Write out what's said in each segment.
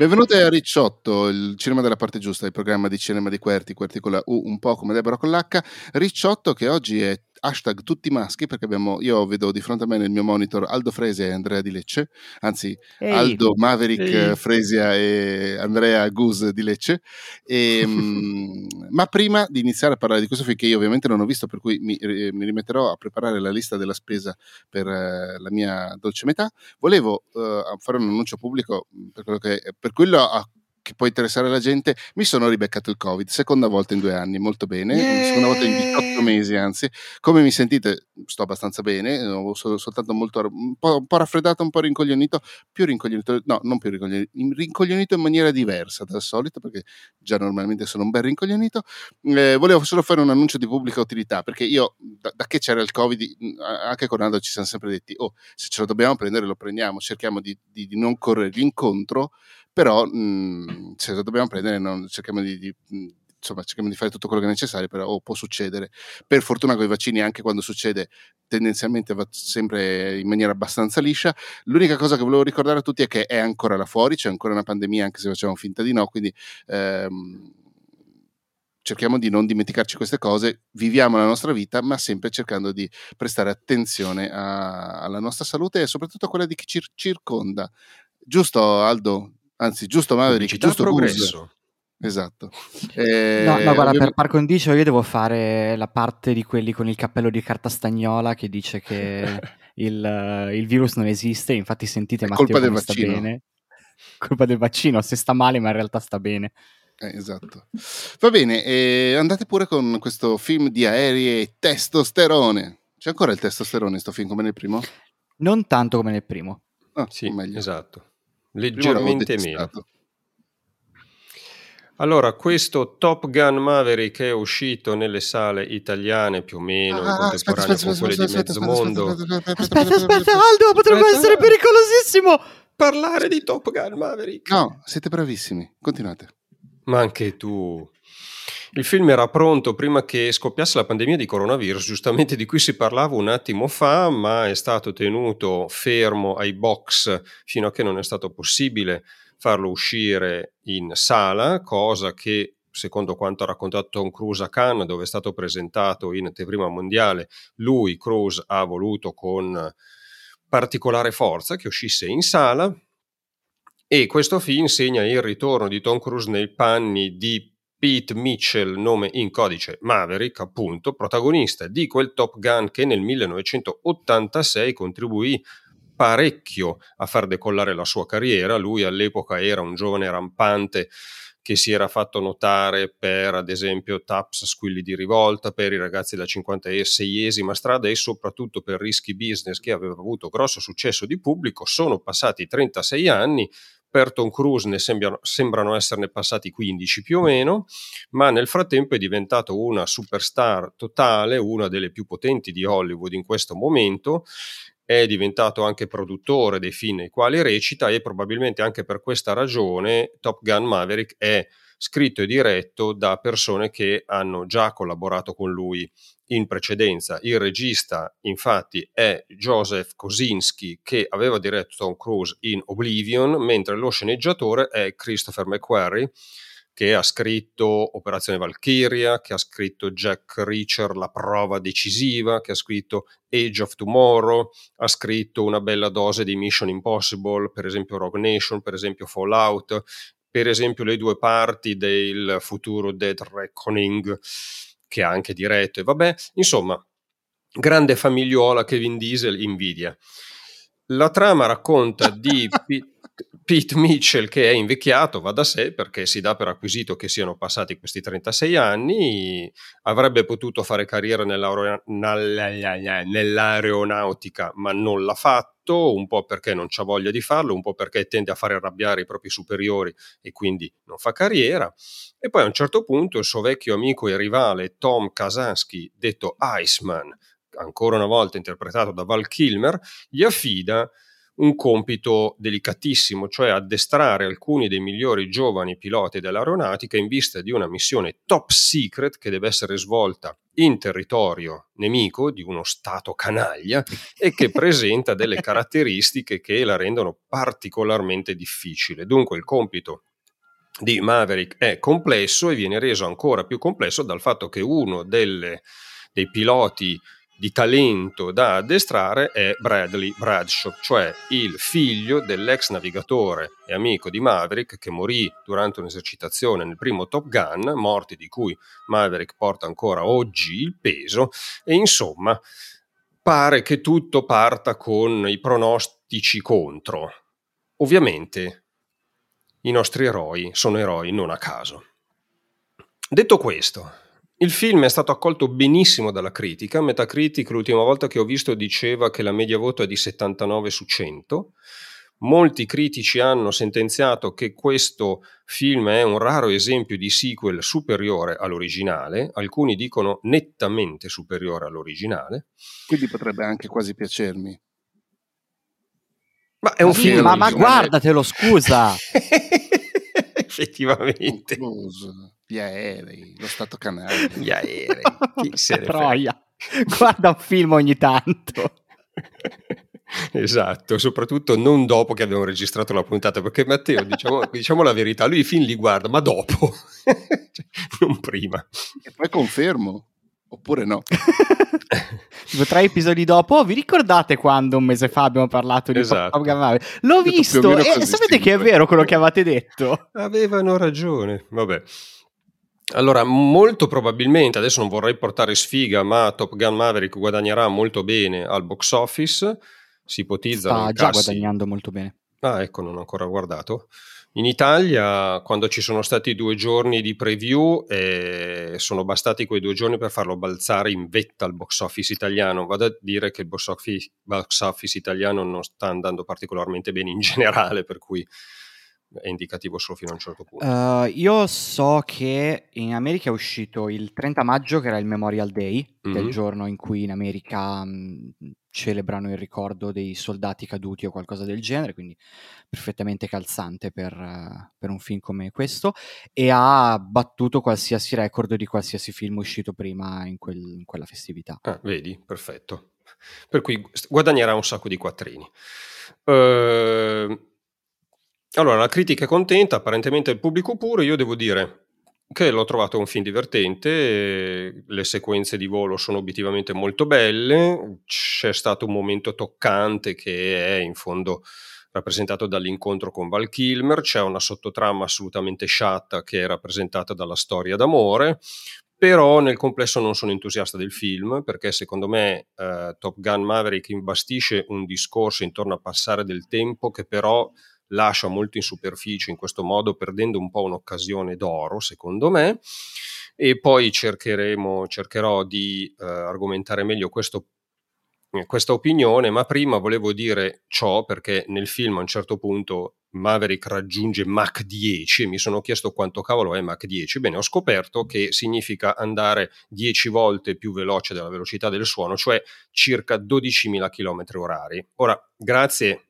Benvenuti a Ricciotto, il cinema della parte giusta, il programma di cinema di Querti, Querti con la U, un po' come Deborah con l'H. Ricciotto che oggi è hashtag tutti maschi perché abbiamo, io vedo di fronte a me nel mio monitor Aldo Fresia e Andrea Di Lecce, anzi Ehi. Aldo Maverick Ehi. Fresia e Andrea Gus Di Lecce. E, ehm, ma prima di iniziare a parlare di questo film che io ovviamente non ho visto, per cui mi, eh, mi rimetterò a preparare la lista della spesa per eh, la mia dolce metà, volevo eh, fare un annuncio pubblico per quello, che, per quello a che può interessare la gente, mi sono ribeccato il Covid, seconda volta in due anni, molto bene, yeah. seconda volta in 18 mesi anzi. Come mi sentite? Sto abbastanza bene, ho sol- soltanto molto, un po', un po', raffreddato, un po' rincoglionito, più rincoglionito, no, non più rincoglionito, rincoglionito in maniera diversa dal solito, perché già normalmente sono un bel rincoglionito. Eh, volevo solo fare un annuncio di pubblica utilità, perché io, da, da che c'era il Covid, anche con Aldo ci siamo sempre detti, oh, se ce lo dobbiamo prendere lo prendiamo, cerchiamo di, di, di non correre l'incontro però mh, mhmm, se lo dobbiamo prendere non, cerchiamo di, di insomma, cerchiamo di fare tutto quello che è necessario, però oh, può succedere. Per fortuna con i vaccini, anche quando succede, tendenzialmente va sempre in maniera abbastanza liscia. L'unica cosa che volevo ricordare a tutti è che è ancora là fuori, c'è ancora una pandemia, anche se facciamo finta di no, quindi ehm, cerchiamo di non dimenticarci queste cose, viviamo la nostra vita, ma sempre cercando di prestare attenzione a, alla nostra salute e soprattutto a quella di chi ci circonda. Giusto, Aldo? Anzi, giusto Maverick, giusto progresso. Goose. Esatto. Eh, no, no, guarda, per par condicio io devo fare la parte di quelli con il cappello di carta stagnola che dice che il, il, virus non esiste, infatti sentite Matteo colpa del sta bene. Colpa del vaccino, se sta male ma in realtà sta bene. Eh, esatto. Va bene, eh, andate pure con questo film di aerei e testosterone. C'è ancora il testosterone in questo film come nel primo? Non tanto come nel primo. Ah, sì, meglio. esatto leggermente meno. Allora, questo Top Gun Maverick è uscito nelle sale italiane più o meno in contemporanea con quelle di mezzo mondo. Aspetta, aspetta, Aldo, potrebbe essere pericolosissimo parlare di Top Gun Maverick. No, siete bravissimi, continuate. Ma anche tu. Il film era pronto prima che scoppiasse la pandemia di coronavirus, giustamente di cui si parlava un attimo fa, ma è stato tenuto fermo ai box fino a che non è stato possibile farlo uscire in sala, cosa che secondo quanto ha raccontato Tom Cruise a Cannes, dove è stato presentato in anteprima mondiale, lui, Cruise, ha voluto con particolare forza che uscisse in sala. E questo film segna il ritorno di Tom Cruise nei panni di Pete Mitchell, nome in codice Maverick, appunto, protagonista di quel Top Gun che nel 1986 contribuì parecchio a far decollare la sua carriera. Lui all'epoca era un giovane rampante che si era fatto notare per, ad esempio, taps squilli di rivolta, per i ragazzi della 56esima strada e soprattutto per rischi business che aveva avuto grosso successo di pubblico. Sono passati 36 anni, per Tom Cruise ne sembrano, sembrano esserne passati 15 più o meno, ma nel frattempo è diventato una superstar totale, una delle più potenti di Hollywood in questo momento, è diventato anche produttore dei film nei quali recita e probabilmente anche per questa ragione Top Gun Maverick è scritto e diretto da persone che hanno già collaborato con lui in precedenza. Il regista, infatti, è Joseph Kosinski, che aveva diretto Tom Cruise in Oblivion, mentre lo sceneggiatore è Christopher McQuarrie, che ha scritto Operazione Valkyria, che ha scritto Jack Reacher, La prova decisiva, che ha scritto Age of Tomorrow, ha scritto una bella dose di Mission Impossible, per esempio Rogue Nation, per esempio Fallout, per esempio le due parti del futuro Dead Reckoning che ha anche diretto e vabbè, insomma, grande famigliuola che Vin Diesel invidia. La trama racconta di Pete Mitchell che è invecchiato, va da sé perché si dà per acquisito che siano passati questi 36 anni, avrebbe potuto fare carriera nell'aeronautica ma non l'ha fatto, un po' perché non ha voglia di farlo, un po' perché tende a fare arrabbiare i propri superiori e quindi non fa carriera. E poi a un certo punto il suo vecchio amico e rivale Tom Kazansky, detto Iceman, ancora una volta interpretato da Val Kilmer, gli affida un compito delicatissimo, cioè addestrare alcuni dei migliori giovani piloti dell'aeronautica in vista di una missione top secret che deve essere svolta in territorio nemico di uno stato canaglia e che presenta delle caratteristiche che la rendono particolarmente difficile. Dunque il compito di Maverick è complesso e viene reso ancora più complesso dal fatto che uno delle, dei piloti di talento da addestrare è Bradley Bradshaw, cioè il figlio dell'ex navigatore e amico di Maverick che morì durante un'esercitazione nel primo Top Gun, morti di cui Maverick porta ancora oggi il peso, e insomma pare che tutto parta con i pronostici contro. Ovviamente i nostri eroi sono eroi non a caso. Detto questo, il film è stato accolto benissimo dalla critica. Metacritic l'ultima volta che ho visto diceva che la media voto è di 79 su 100. Molti critici hanno sentenziato che questo film è un raro esempio di sequel superiore all'originale, alcuni dicono nettamente superiore all'originale. Quindi potrebbe anche quasi piacermi. Ma è un sì, film. Ma, ma guardatelo, scusa! Effettivamente. Concluso gli aerei, lo Stato canale. Gli aerei. Chi se ne Troia. Guarda un film ogni tanto. Esatto, soprattutto non dopo che abbiamo registrato la puntata, perché Matteo, diciamo, diciamo la verità, lui i film li guarda, ma dopo, cioè, non prima. E poi confermo, oppure no. tipo tre episodi dopo, oh, vi ricordate quando un mese fa abbiamo parlato di esatto. Top Gun L'ho visto e sapete che è vero quello che avevate detto? Avevano ragione, vabbè. Allora, molto probabilmente, adesso non vorrei portare sfiga, ma Top Gun Maverick guadagnerà molto bene al box office, si ipotizza... Sta già cassi... guadagnando molto bene. Ah, ecco, non ho ancora guardato. In Italia, quando ci sono stati due giorni di preview, eh, sono bastati quei due giorni per farlo balzare in vetta al box office italiano. Vado a dire che il box office, box office italiano non sta andando particolarmente bene in generale, per cui è indicativo solo fino a un certo punto. Uh, io so che in America è uscito il 30 maggio, che era il Memorial Day, mm-hmm. del giorno in cui in America mh, celebrano il ricordo dei soldati caduti o qualcosa del genere, quindi perfettamente calzante per, uh, per un film come questo, e ha battuto qualsiasi record di qualsiasi film uscito prima in, quel, in quella festività. Ah, vedi, perfetto. Per cui guadagnerà un sacco di quattrini. Uh, allora, la critica è contenta, apparentemente il pubblico pure, io devo dire che l'ho trovato un film divertente, le sequenze di volo sono obiettivamente molto belle, c'è stato un momento toccante che è in fondo rappresentato dall'incontro con Val Kilmer, c'è una sottotrama assolutamente sciatta che è rappresentata dalla storia d'amore, però nel complesso non sono entusiasta del film perché secondo me eh, Top Gun Maverick imbastisce un discorso intorno a passare del tempo che però lascia molto in superficie in questo modo perdendo un po' un'occasione d'oro secondo me e poi cercheremo, cercherò di eh, argomentare meglio questo, eh, questa opinione ma prima volevo dire ciò perché nel film a un certo punto Maverick raggiunge Mach 10 e mi sono chiesto quanto cavolo è Mach 10 bene ho scoperto che significa andare 10 volte più veloce della velocità del suono cioè circa 12.000 km orari. Ora grazie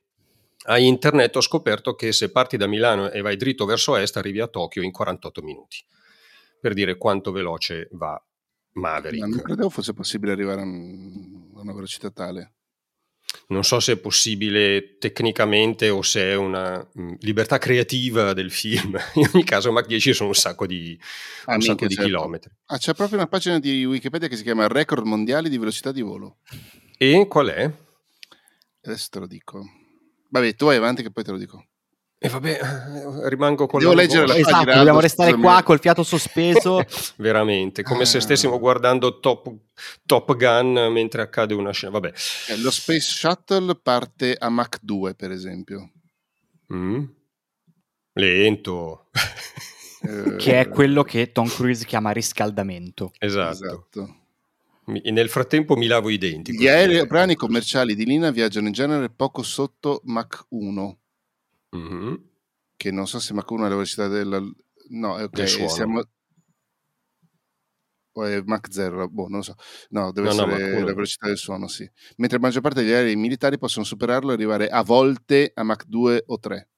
a internet ho scoperto che se parti da Milano e vai dritto verso est arrivi a Tokyo in 48 minuti, per dire quanto veloce va Maverick. Ma non credevo fosse possibile arrivare a una velocità tale. Non so se è possibile tecnicamente o se è una mh, mm, libertà creativa del film. In ogni caso, Mach 10 sono un sacco di, ah, un sacco di certo. chilometri. Ah, c'è proprio una pagina di Wikipedia che si chiama Record mondiali di velocità di volo. E qual è? Adesso te lo dico. Vabbè, tu vai avanti che poi te lo dico. E vabbè, eh, rimango con Devo leggere la esatto, pagina. dobbiamo restare qua col fiato sospeso. Veramente, come se stessimo guardando top, top, Gun mentre accade una scena. Vabbè. Eh, lo Space Shuttle parte a Mach 2, per esempio. Mm. Lento. Eh, che è quello che Tom Cruise chiama riscaldamento. Esatto. esatto. Nel frattempo mi lavo i denti. Gli aeroplani commerciali di linea viaggiano in genere poco sotto Mach 1. Mm-hmm. Che non so se Mach 1 è la velocità della... No, ok, del siamo... O è Mach 0, boh, non lo so. No, deve no, essere no, la velocità del suono, sì. Mentre la maggior parte degli aerei militari possono superarlo e arrivare a volte a Mach 2 o 3.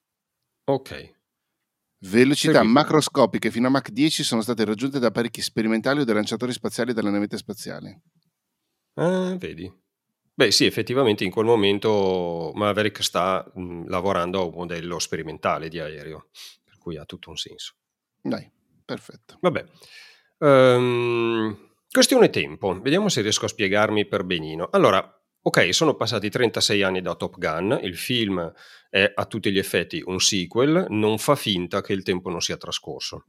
Ok. Velocità Seguito. macroscopiche fino a Mach 10 sono state raggiunte da apparecchi sperimentali o dai lanciatori spaziali e dalle navette spaziali. Ah, vedi. Beh, sì, effettivamente in quel momento Maverick sta mh, lavorando a un modello sperimentale di aereo, per cui ha tutto un senso. Dai, perfetto. Vabbè. Um, questione tempo, vediamo se riesco a spiegarmi per benino. Allora, ok, sono passati 36 anni da Top Gun, il film è a tutti gli effetti un sequel, non fa finta che il tempo non sia trascorso.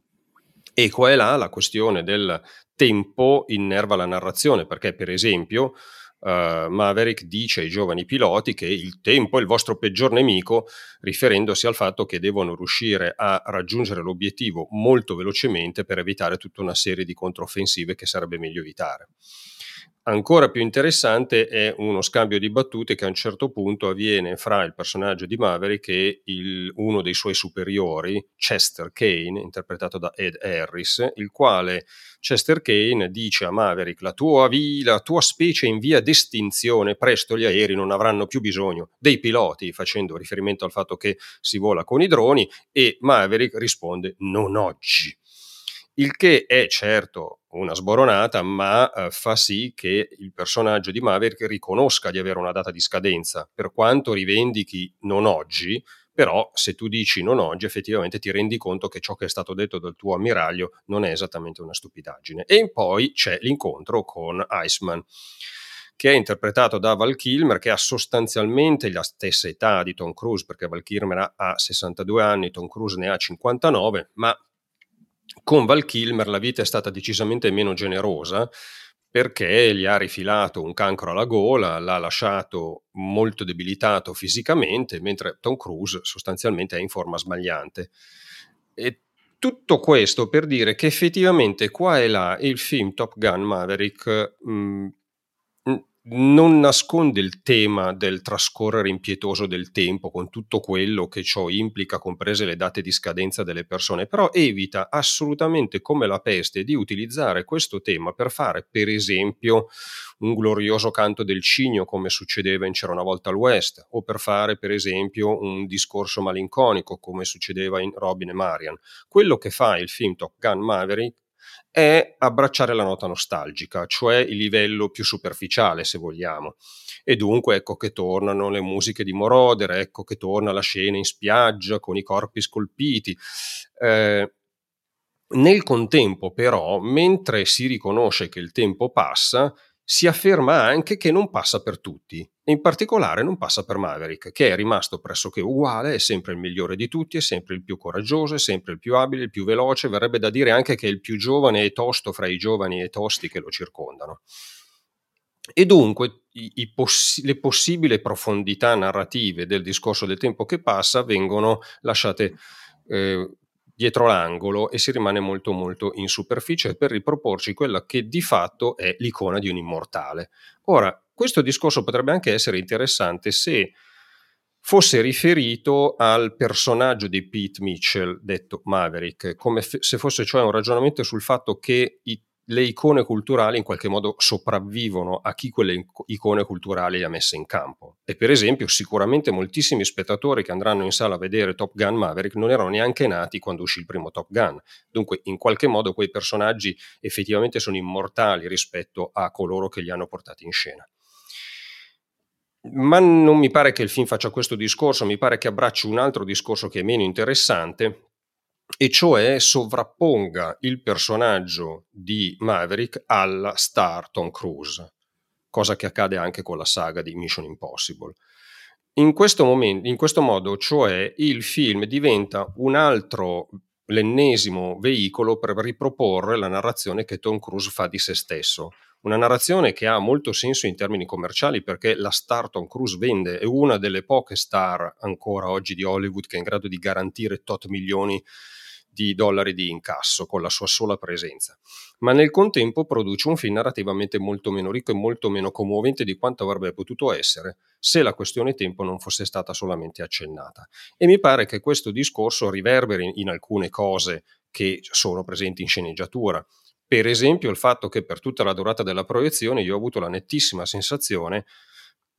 E qua e là la questione del tempo innerva la narrazione, perché per esempio uh, Maverick dice ai giovani piloti che il tempo è il vostro peggior nemico, riferendosi al fatto che devono riuscire a raggiungere l'obiettivo molto velocemente per evitare tutta una serie di controffensive che sarebbe meglio evitare. Ancora più interessante è uno scambio di battute che a un certo punto avviene fra il personaggio di Maverick e il, uno dei suoi superiori, Chester Kane, interpretato da Ed Harris, il quale Chester Kane dice a Maverick la tua, via, la tua specie in via d'estinzione, presto gli aerei non avranno più bisogno dei piloti, facendo riferimento al fatto che si vola con i droni e Maverick risponde non oggi il che è certo una sboronata, ma eh, fa sì che il personaggio di Maverick riconosca di avere una data di scadenza, per quanto rivendichi non oggi, però se tu dici non oggi effettivamente ti rendi conto che ciò che è stato detto dal tuo ammiraglio non è esattamente una stupidaggine. E poi c'è l'incontro con Iceman che è interpretato da Val Kilmer, che ha sostanzialmente la stessa età di Tom Cruise, perché Val Kilmer ha 62 anni, Tom Cruise ne ha 59, ma con Val Kilmer la vita è stata decisamente meno generosa perché gli ha rifilato un cancro alla gola, l'ha lasciato molto debilitato fisicamente, mentre Tom Cruise sostanzialmente è in forma sbagliante. E tutto questo per dire che effettivamente qua e là il film Top Gun Maverick mh, non nasconde il tema del trascorrere impietoso del tempo con tutto quello che ciò implica, comprese le date di scadenza delle persone, però evita assolutamente come la peste di utilizzare questo tema per fare, per esempio, un glorioso canto del cigno come succedeva in C'era una volta al West, o per fare, per esempio, un discorso malinconico come succedeva in Robin e Marian. Quello che fa il film Top Gun Maverick è abbracciare la nota nostalgica, cioè il livello più superficiale, se vogliamo. E dunque ecco che tornano le musiche di Moroder, ecco che torna la scena in spiaggia con i corpi scolpiti. Eh, nel contempo, però, mentre si riconosce che il tempo passa, si afferma anche che non passa per tutti, e in particolare non passa per Maverick, che è rimasto pressoché uguale, è sempre il migliore di tutti, è sempre il più coraggioso, è sempre il più abile, il più veloce, verrebbe da dire anche che è il più giovane e tosto fra i giovani e tosti che lo circondano. E dunque i, i poss- le possibili profondità narrative del discorso del tempo che passa vengono lasciate eh, dietro l'angolo e si rimane molto molto in superficie per riproporci quella che di fatto è l'icona di un immortale. Ora, questo discorso potrebbe anche essere interessante se fosse riferito al personaggio di Pete Mitchell, detto Maverick, come se fosse cioè un ragionamento sul fatto che i le icone culturali in qualche modo sopravvivono a chi quelle icone culturali le ha messe in campo. E per esempio, sicuramente moltissimi spettatori che andranno in sala a vedere Top Gun Maverick non erano neanche nati quando uscì il primo Top Gun. Dunque, in qualche modo quei personaggi effettivamente sono immortali rispetto a coloro che li hanno portati in scena. Ma non mi pare che il film faccia questo discorso, mi pare che abbracci un altro discorso che è meno interessante, e cioè sovrapponga il personaggio di Maverick alla star Tom Cruise, cosa che accade anche con la saga di Mission Impossible. In questo, momento, in questo modo, cioè, il film diventa un altro, l'ennesimo veicolo per riproporre la narrazione che Tom Cruise fa di se stesso. Una narrazione che ha molto senso in termini commerciali perché la star Tom Cruise vende, è una delle poche star ancora oggi di Hollywood che è in grado di garantire tot milioni di dollari di incasso con la sua sola presenza, ma nel contempo produce un film narrativamente molto meno ricco e molto meno commovente di quanto avrebbe potuto essere se la questione tempo non fosse stata solamente accennata. E mi pare che questo discorso riverberi in alcune cose che sono presenti in sceneggiatura. Per esempio il fatto che per tutta la durata della proiezione io ho avuto la nettissima sensazione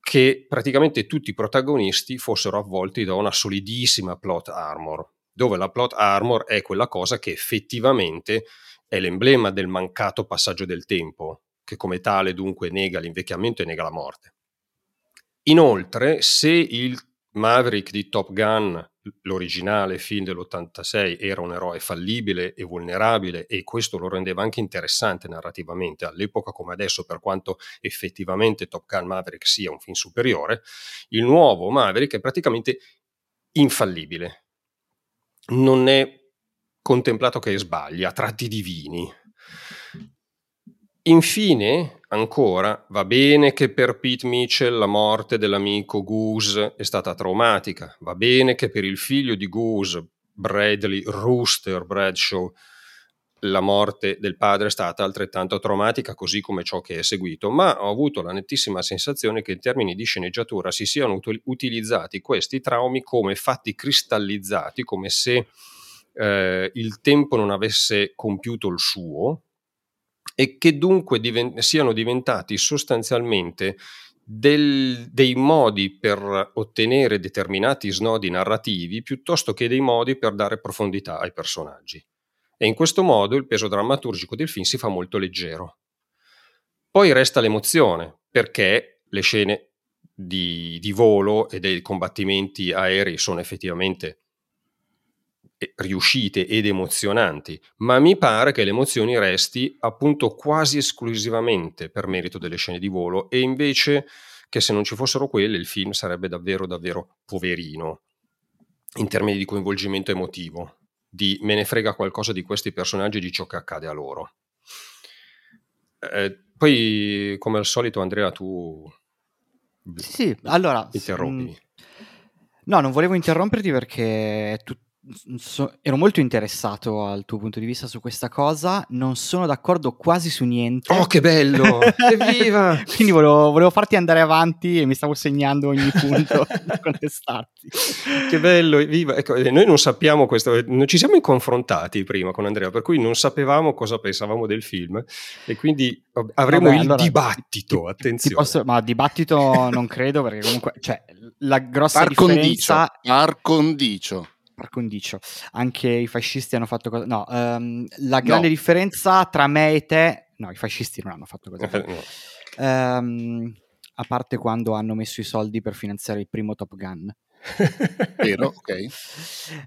che praticamente tutti i protagonisti fossero avvolti da una solidissima plot armor, dove la plot armor è quella cosa che effettivamente è l'emblema del mancato passaggio del tempo, che come tale dunque nega l'invecchiamento e nega la morte. Inoltre, se il Maverick di Top Gun, l'originale film dell'86, era un eroe fallibile e vulnerabile e questo lo rendeva anche interessante narrativamente all'epoca come adesso, per quanto effettivamente Top Gun Maverick sia un film superiore, il nuovo Maverick è praticamente infallibile, non è contemplato che sbaglia, tratti divini. Infine, ancora, va bene che per Pete Mitchell la morte dell'amico Goose è stata traumatica, va bene che per il figlio di Goose, Bradley Rooster Bradshaw, la morte del padre è stata altrettanto traumatica, così come ciò che è seguito, ma ho avuto la nettissima sensazione che in termini di sceneggiatura si siano ut- utilizzati questi traumi come fatti cristallizzati, come se eh, il tempo non avesse compiuto il suo e che dunque diven- siano diventati sostanzialmente del, dei modi per ottenere determinati snodi narrativi piuttosto che dei modi per dare profondità ai personaggi e in questo modo il peso drammaturgico del film si fa molto leggero. Poi resta l'emozione, perché le scene di, di volo e dei combattimenti aerei sono effettivamente eh, riuscite ed emozionanti, ma mi pare che le emozioni resti appunto quasi esclusivamente per merito delle scene di volo e invece che se non ci fossero quelle il film sarebbe davvero davvero poverino in termini di coinvolgimento emotivo di me ne frega qualcosa di questi personaggi e di ciò che accade a loro. Eh, poi, come al solito, Andrea, tu... Sì, allora... Interrompimi. Mh, no, non volevo interromperti perché tu, so, ero molto interessato al tuo punto di vista su questa cosa, non sono d'accordo quasi su niente. Oh, che bello! Evviva! Quindi volevo, volevo, farti andare avanti e mi stavo segnando ogni punto per contestarti. Che bello, evviva! Ecco, eh, noi non sappiamo questo, non ci siamo confrontati prima con Andrea, per cui non sapevamo cosa pensavamo del film e quindi avremo Vabbè, il allora, dibattito, ti, attenzione. Ti posso, ma dibattito non credo perché comunque, cioè, la grossa par differenza... Condicio, par condicio par condicio. Anche i fascisti hanno fatto cosa. No, um, la grande no. differenza tra me e te. No, i fascisti non hanno fatto cosa. no. um, a parte quando hanno messo i soldi per finanziare il primo Top Gun. Vero, ok.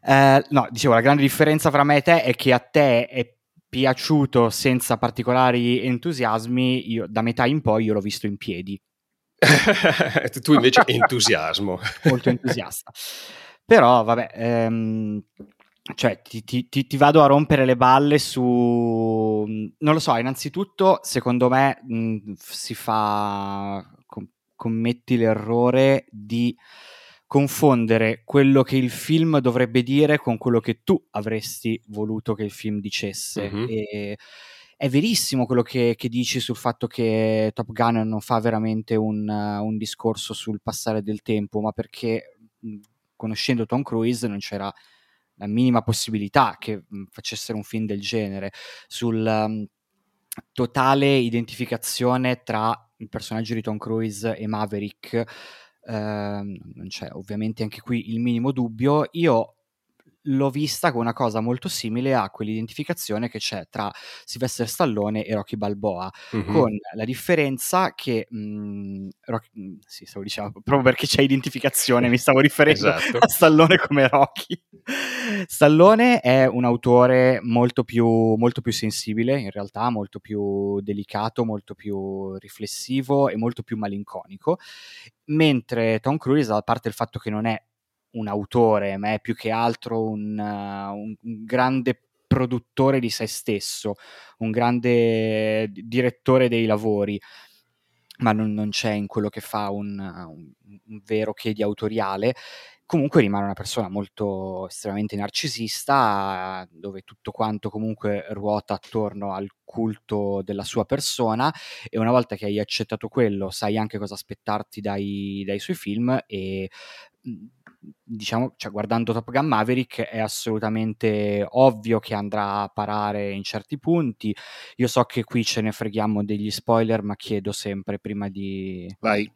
Uh, no, dicevo, la grande differenza fra me e te è che a te è piaciuto senza particolari entusiasmi, io, da metà in poi io l'ho visto in piedi. tu invece entusiasmo. Molto entusiasta. Però, vabbè, ehm, cioè, ti, ti, ti, ti, vado a rompere le balle su... Non lo so, innanzitutto, secondo me, mh, si fa... Com- commetti l'errore di confondere quello che il film dovrebbe dire con quello che tu avresti voluto che il film dicesse. Mm-hmm. E è verissimo quello che, che, dici sul fatto che Top Gun non fa veramente un, un discorso sul passare del tempo, ma perché conoscendo Tom Cruise non c'era la minima possibilità che mh, facessero un film del genere. Sul um, totale identificazione tra il personaggio di Tom Cruise e Maverick eh, non c'è ovviamente anche qui il minimo dubbio. Io l'ho vista come una cosa molto simile a quell'identificazione che c'è tra Sylvester Stallone e Rocky Balboa, mm-hmm. con la differenza che mh, mhmm, Rocky, mhmm, sì, stavo dicendo proprio perché c'è identificazione, mi stavo riferendo esatto. a Stallone come Rocky. Stallone è un autore molto più, molto più sensibile, in realtà, molto più delicato, molto più riflessivo e molto più malinconico, mentre Tom Cruise, a parte il fatto che non è un autore, ma è più che altro un, uh, un, grande produttore di se stesso, un grande direttore dei lavori, ma non, non c'è in quello che fa un, un, un vero che di autoriale. Comunque rimane una persona molto estremamente narcisista, dove tutto quanto comunque ruota attorno al culto della sua persona e una volta che hai accettato quello sai anche cosa aspettarti dai, dai suoi film e diciamo, cioè, guardando Top Gun Maverick è assolutamente ovvio che andrà a parare in certi punti. Io so che qui ce ne freghiamo degli spoiler, ma chiedo sempre prima di... Vai,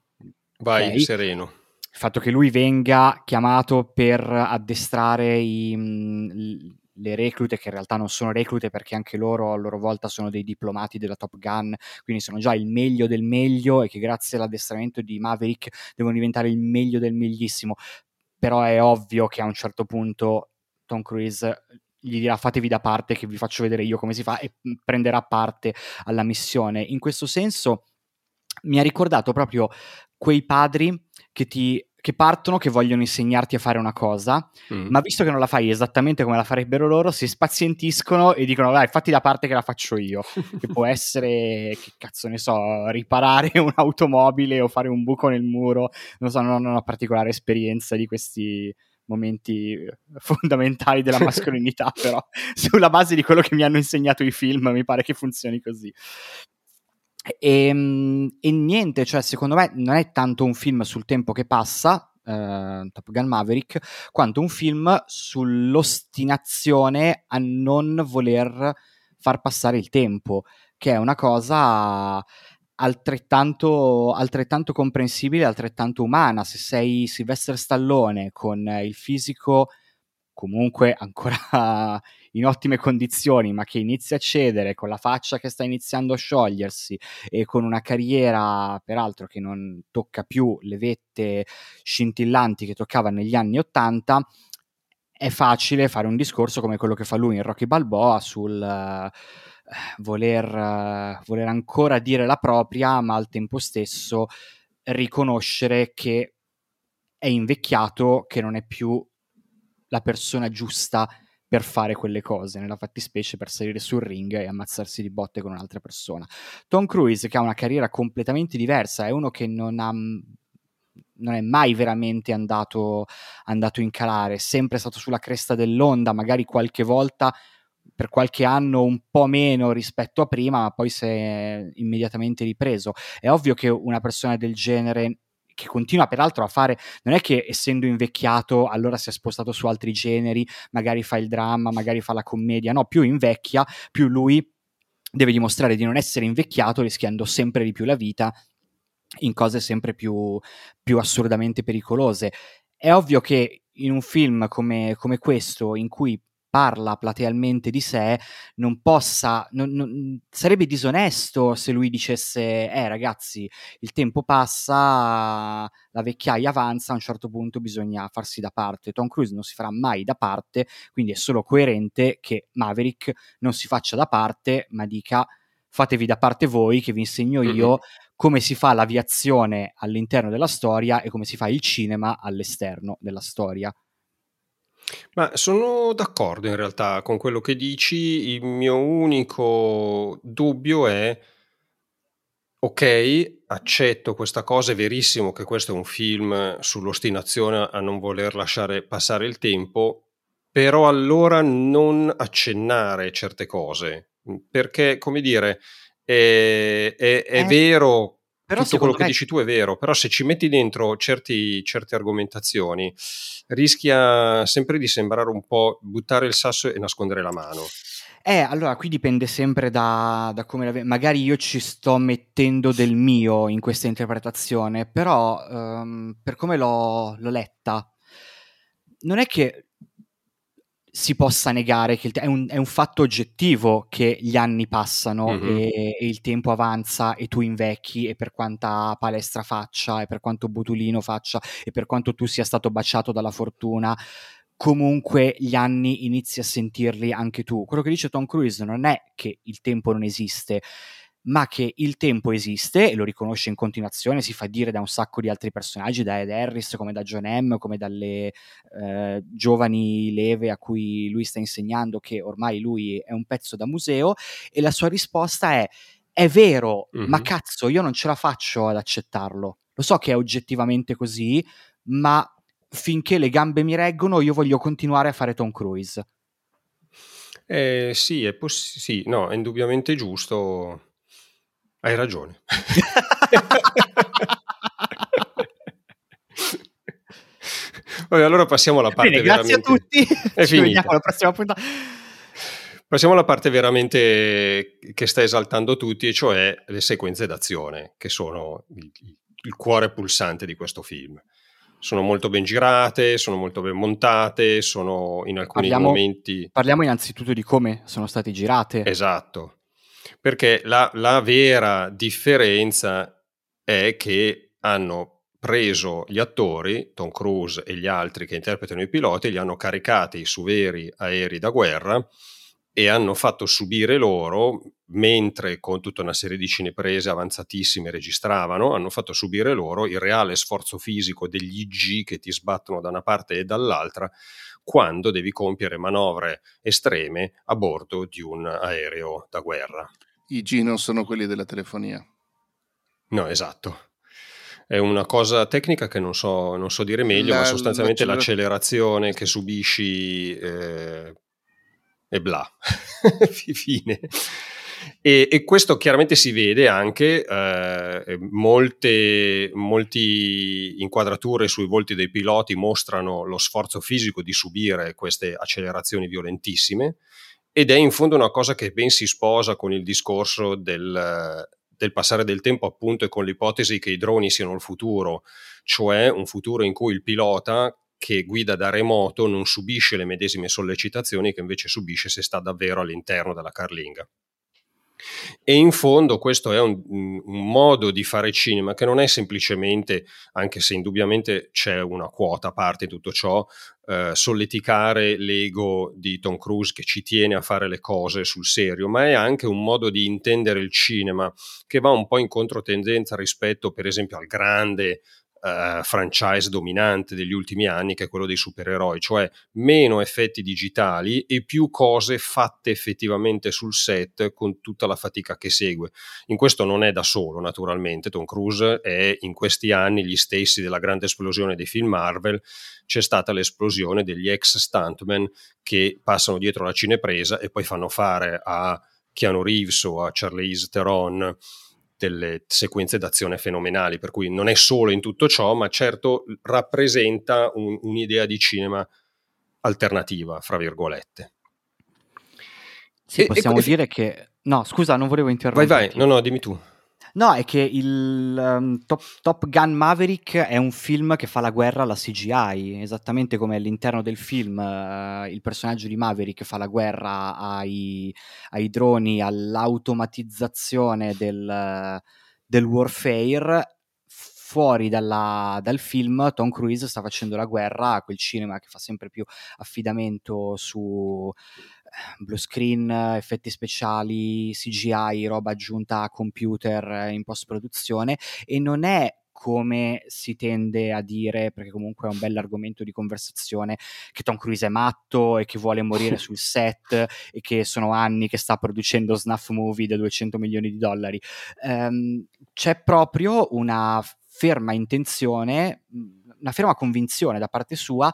vai, okay. sereno. Il fatto che lui venga chiamato per addestrare i, mh, le reclute, che in realtà non sono reclute perché anche loro a loro volta sono dei diplomati della Top Gun, quindi sono già il meglio del meglio e che grazie all'addestramento di Maverick devono diventare il meglio del meglissimo però è ovvio che a un certo punto Tom Cruise gli dirà fatevi da parte che vi faccio vedere io come si fa e prenderà parte alla missione. In questo senso mi ha ricordato proprio quei padri che ti che partono, che vogliono insegnarti a fare una cosa, mm. ma visto che non la fai esattamente come la farebbero loro, si spazientiscono e dicono dai, fatti da parte che la faccio io. che può essere, che cazzo ne so, riparare un'automobile o fare un buco nel muro. Non so, non ho una particolare esperienza di questi momenti fondamentali della mascolinità, però sulla base di quello che mi hanno insegnato i film mi pare che funzioni così. E, ehm, e, niente, cioè, secondo me non è tanto un film sul tempo che passa, eh, Top Gun Maverick, quanto un film sull'ostinazione a non voler far passare il tempo, che è una cosa altrettanto, altrettanto comprensibile, altrettanto umana. Se sei Sylvester Stallone con il fisico comunque ancora in ottime condizioni, ma che inizia a cedere con la faccia che sta iniziando a sciogliersi e con una carriera, peraltro, che non tocca più le vette scintillanti che toccava negli anni Ottanta, è facile fare un discorso come quello che fa lui in Rocky Balboa sul uh, voler, uh, voler ancora dire la propria, ma al tempo stesso riconoscere che è invecchiato, che non è più la persona giusta per fare quelle cose, nella fattispecie per salire sul ring e ammazzarsi di botte con un'altra persona. Tom Cruise, che ha una carriera completamente diversa, è uno che non ha non è mai veramente andato, andato in calare, è sempre stato sulla cresta dell'onda, magari qualche volta per qualche anno un po' meno rispetto a prima, ma poi si è immediatamente ripreso. È ovvio che una persona del genere che continua peraltro a fare, non è che essendo invecchiato allora si è spostato su altri generi, magari fa il dramma, magari fa la commedia, no, più invecchia, più lui deve dimostrare di non essere invecchiato rischiando sempre di più la vita in cose sempre più, più assurdamente pericolose. È ovvio che in un film come, come questo, in cui parla platealmente di sé non possa, non, non, sarebbe disonesto se lui dicesse, eh ragazzi, il tempo passa, la vecchiaia avanza, a un certo punto bisogna farsi da parte. Tom Cruise non si farà mai da parte, quindi è solo coerente che Maverick non si faccia da parte, ma dica fatevi da parte voi che vi insegno io mm-hmm. come si fa l'aviazione all'interno della storia e come si fa il cinema all'esterno della storia. Ma sono d'accordo in realtà con quello che dici. Il mio unico dubbio è: ok, accetto questa cosa, è verissimo che questo è un film sull'ostinazione a non voler lasciare passare il tempo, però allora non accennare certe cose, perché, come dire, è, è, è Eh. vero però tutto quello che dici tu è vero, però se ci metti dentro certi, certe argomentazioni rischia sempre di sembrare un po' buttare il sasso e nascondere la mano. Eh, allora qui dipende sempre da, da come la... Magari io ci sto mettendo del mio in questa interpretazione, però um, per come l'ho, l'ho letta, non è che si possa negare che te- è, un, è, un, fatto oggettivo che gli anni passano mm-hmm. e, e, il tempo avanza e tu invecchi e per quanta palestra faccia e per quanto botulino faccia e per quanto tu sia stato baciato dalla fortuna comunque gli anni inizi a sentirli anche tu. Quello che dice Tom Cruise non è che il tempo non esiste, ma che il tempo esiste e lo riconosce in continuazione, si fa dire da un sacco di altri personaggi, da Ed Harris, come da John M., come dalle eh, giovani leve a cui lui sta insegnando che ormai lui è un pezzo da museo e la sua risposta è è vero, mm-hmm. ma cazzo, io non ce la faccio ad accettarlo. Lo so che è oggettivamente così, ma finché le gambe mi reggono io voglio continuare a fare Tom Cruise. Eh, sì, è poss- sì, no, è indubbiamente giusto hai ragione. Vabbè, allora passiamo alla parte Bene, grazie veramente... a tutti. È Ci vediamo alla prossima puntata. Passiamo alla parte veramente che sta esaltando tutti, e cioè le sequenze d'azione, che sono il, il cuore pulsante di questo film. Sono molto ben girate, sono molto ben montate, sono in alcuni parliamo, momenti... Parliamo innanzitutto di come sono state girate. Esatto perché la, la vera differenza è che hanno preso gli attori, Tom Cruise e gli altri che interpretano i piloti, li hanno caricati su veri aerei da guerra e hanno fatto subire loro, mentre con tutta una serie di cineprese avanzatissime registravano, hanno fatto subire loro il reale sforzo fisico degli IG che ti sbattono da una parte e dall'altra quando devi compiere manovre estreme a bordo di un aereo da guerra. I G non sono quelli della telefonia. No, esatto. È una cosa tecnica che non so, non so dire meglio, La, ma sostanzialmente l'accelerazione che subisci eh, e bla, fine. E, e, questo chiaramente si vede anche, eh, molte molti inquadrature sui volti dei piloti mostrano lo sforzo fisico di subire queste accelerazioni violentissime ed è in fondo una cosa che ben si sposa con il discorso del, del passare del tempo appunto e con l'ipotesi che i droni siano il futuro, cioè un futuro in cui il pilota che guida da remoto non subisce le medesime sollecitazioni che invece subisce se sta davvero all'interno della carlinga. E in fondo questo è un, un, modo di fare cinema che non è semplicemente, anche se indubbiamente c'è una quota a parte tutto ciò, eh, solleticare l'ego di Tom Cruise che ci tiene a fare le cose sul serio, ma è anche un modo di intendere il cinema che va un po' in controtendenza rispetto per esempio al grande uh, franchise dominante degli ultimi anni, che è quello dei supereroi, cioè meno effetti digitali e più cose fatte effettivamente sul set con tutta la fatica che segue. In questo non è da solo, naturalmente. Tom Cruise è in questi anni gli stessi della grande esplosione dei film Marvel. C'è stata l'esplosione degli ex stuntmen che passano dietro la cinepresa e poi fanno fare a Keanu Reeves o a Charlize Theron delle sequenze d'azione fenomenali, per cui non è solo in tutto ciò, ma certo rappresenta un, un'idea di cinema alternativa, fra virgolette. Sì, e, possiamo e, dire che... No, scusa, non volevo interrompere. Vai, vai, no, no, dimmi tu. No, è che il um, Top, Top, Gun Maverick è un film che fa la guerra alla CGI, esattamente come all'interno del film uh, il personaggio di Maverick fa la guerra ai, ai droni, all'automatizzazione del, del warfare. Fuori dalla, dal film, Tom Cruise sta facendo la guerra a quel cinema che fa sempre più affidamento su blue screen, effetti speciali, CGI, roba aggiunta a computer in post produzione e non è come si tende a dire, perché comunque è un bell'argomento di conversazione, che Tom Cruise è matto e che vuole morire sul set e che sono anni che sta producendo snuff movie da 200 milioni di dollari. Um, c'è proprio una ferma intenzione, una ferma convinzione da parte sua